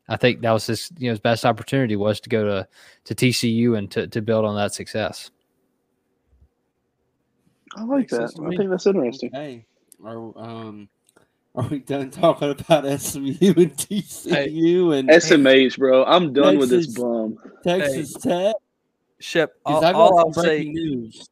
I think that was his you know his best opportunity was to go to to TCU and to to build on that success. I like that. I think that's interesting. Hey, are um are we done talking about SMU and TCU hey, and SMH, bro? I'm done Texas, with this bum. Texas hey. Tech. Shep, all, all I'll say, news.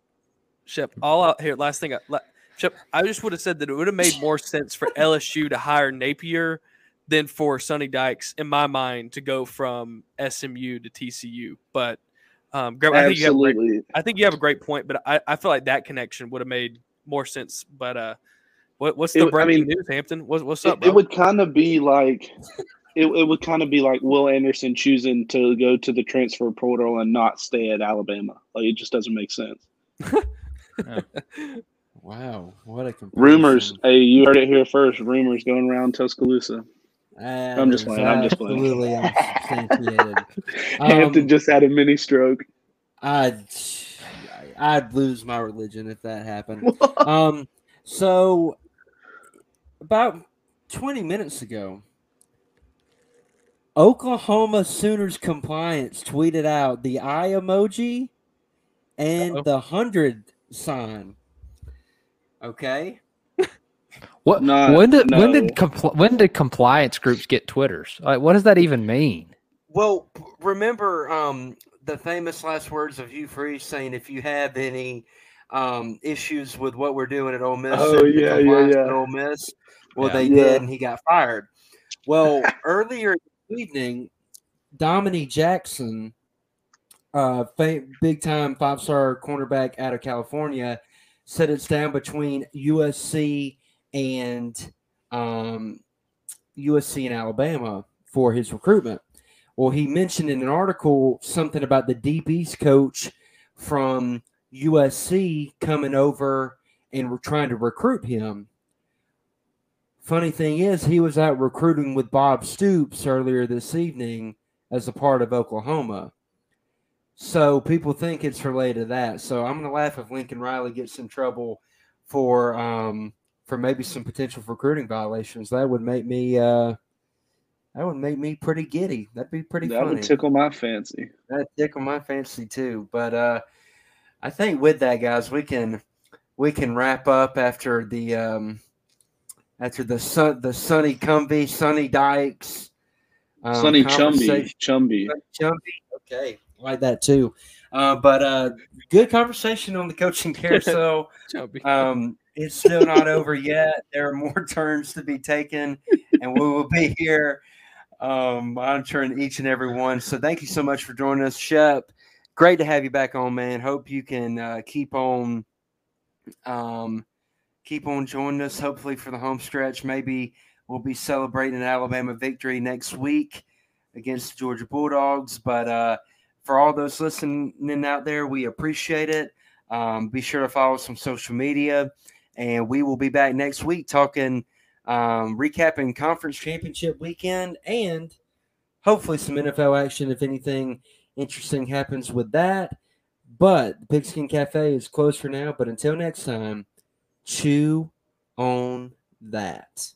Shep, all out here. Last thing, I, Shep, I just would have said that it would have made more sense for LSU to hire Napier than for Sonny Dykes, in my mind, to go from SMU to TCU. But um, I think, you have great, I think you have a great point, but I, I feel like that connection would have made more sense. But uh, what, what's the it, breaking I mean, news, Hampton? What, what's up? It, it would kind of be like it, it would kind of be like Will Anderson choosing to go to the transfer portal and not stay at Alabama. Like it just doesn't make sense. [laughs] wow, what a comparison. rumors! Hey, you heard it here first. Rumors going around Tuscaloosa. I'm just playing. I'm just playing. Absolutely [laughs] unsubstantiated. Hampton um, just had a mini stroke. I'd I'd lose my religion if that happened. [laughs] um, so about 20 minutes ago, Oklahoma Sooners compliance tweeted out the eye emoji and Uh-oh. the hundred sign. Okay. [laughs] What? Not, when did no. when did compl- when did compliance groups get Twitters? Like, what does that even mean? Well, remember um, the famous last words of Hugh Freeze saying, "If you have any um, issues with what we're doing at Ole Miss. Oh yeah, yeah, yeah. Ole Miss. Well, yeah. they yeah. did, and he got fired. Well, [laughs] earlier this evening, Dominique Jackson, uh, big time five star cornerback out of California, said it's down between USC and um, USC and Alabama for his recruitment. Well, he mentioned in an article something about the Deep East coach from USC coming over and we're trying to recruit him. Funny thing is, he was out recruiting with Bob Stoops earlier this evening as a part of Oklahoma. So people think it's related to that. So I'm going to laugh if Lincoln Riley gets in trouble for um, for maybe some potential recruiting violations. That would make me uh, that would make me pretty giddy. That'd be pretty. That funny. would tickle my fancy. That'd tickle my fancy too. But uh, I think with that, guys, we can we can wrap up after the um, after the sun the Sonny Cumbie, Sonny Dykes, um, sunny Chumby, Chumby, Chumby. Okay, like that too. Uh, but uh, good conversation on the coaching carousel. [laughs] um, it's still not over yet. There are more [laughs] turns to be taken, and we will be here um, monitoring each and every one. So thank you so much for joining us, Shep. Great to have you back on, man. Hope you can uh, keep on, um, keep on joining us. Hopefully for the home stretch, maybe we'll be celebrating an Alabama victory next week against the Georgia Bulldogs. But uh, for all those listening out there, we appreciate it. Um, be sure to follow us on social media, and we will be back next week talking, um, recapping conference championship weekend, and hopefully some NFL action if anything interesting happens with that. But the Pigskin Cafe is closed for now. But until next time, chew on that.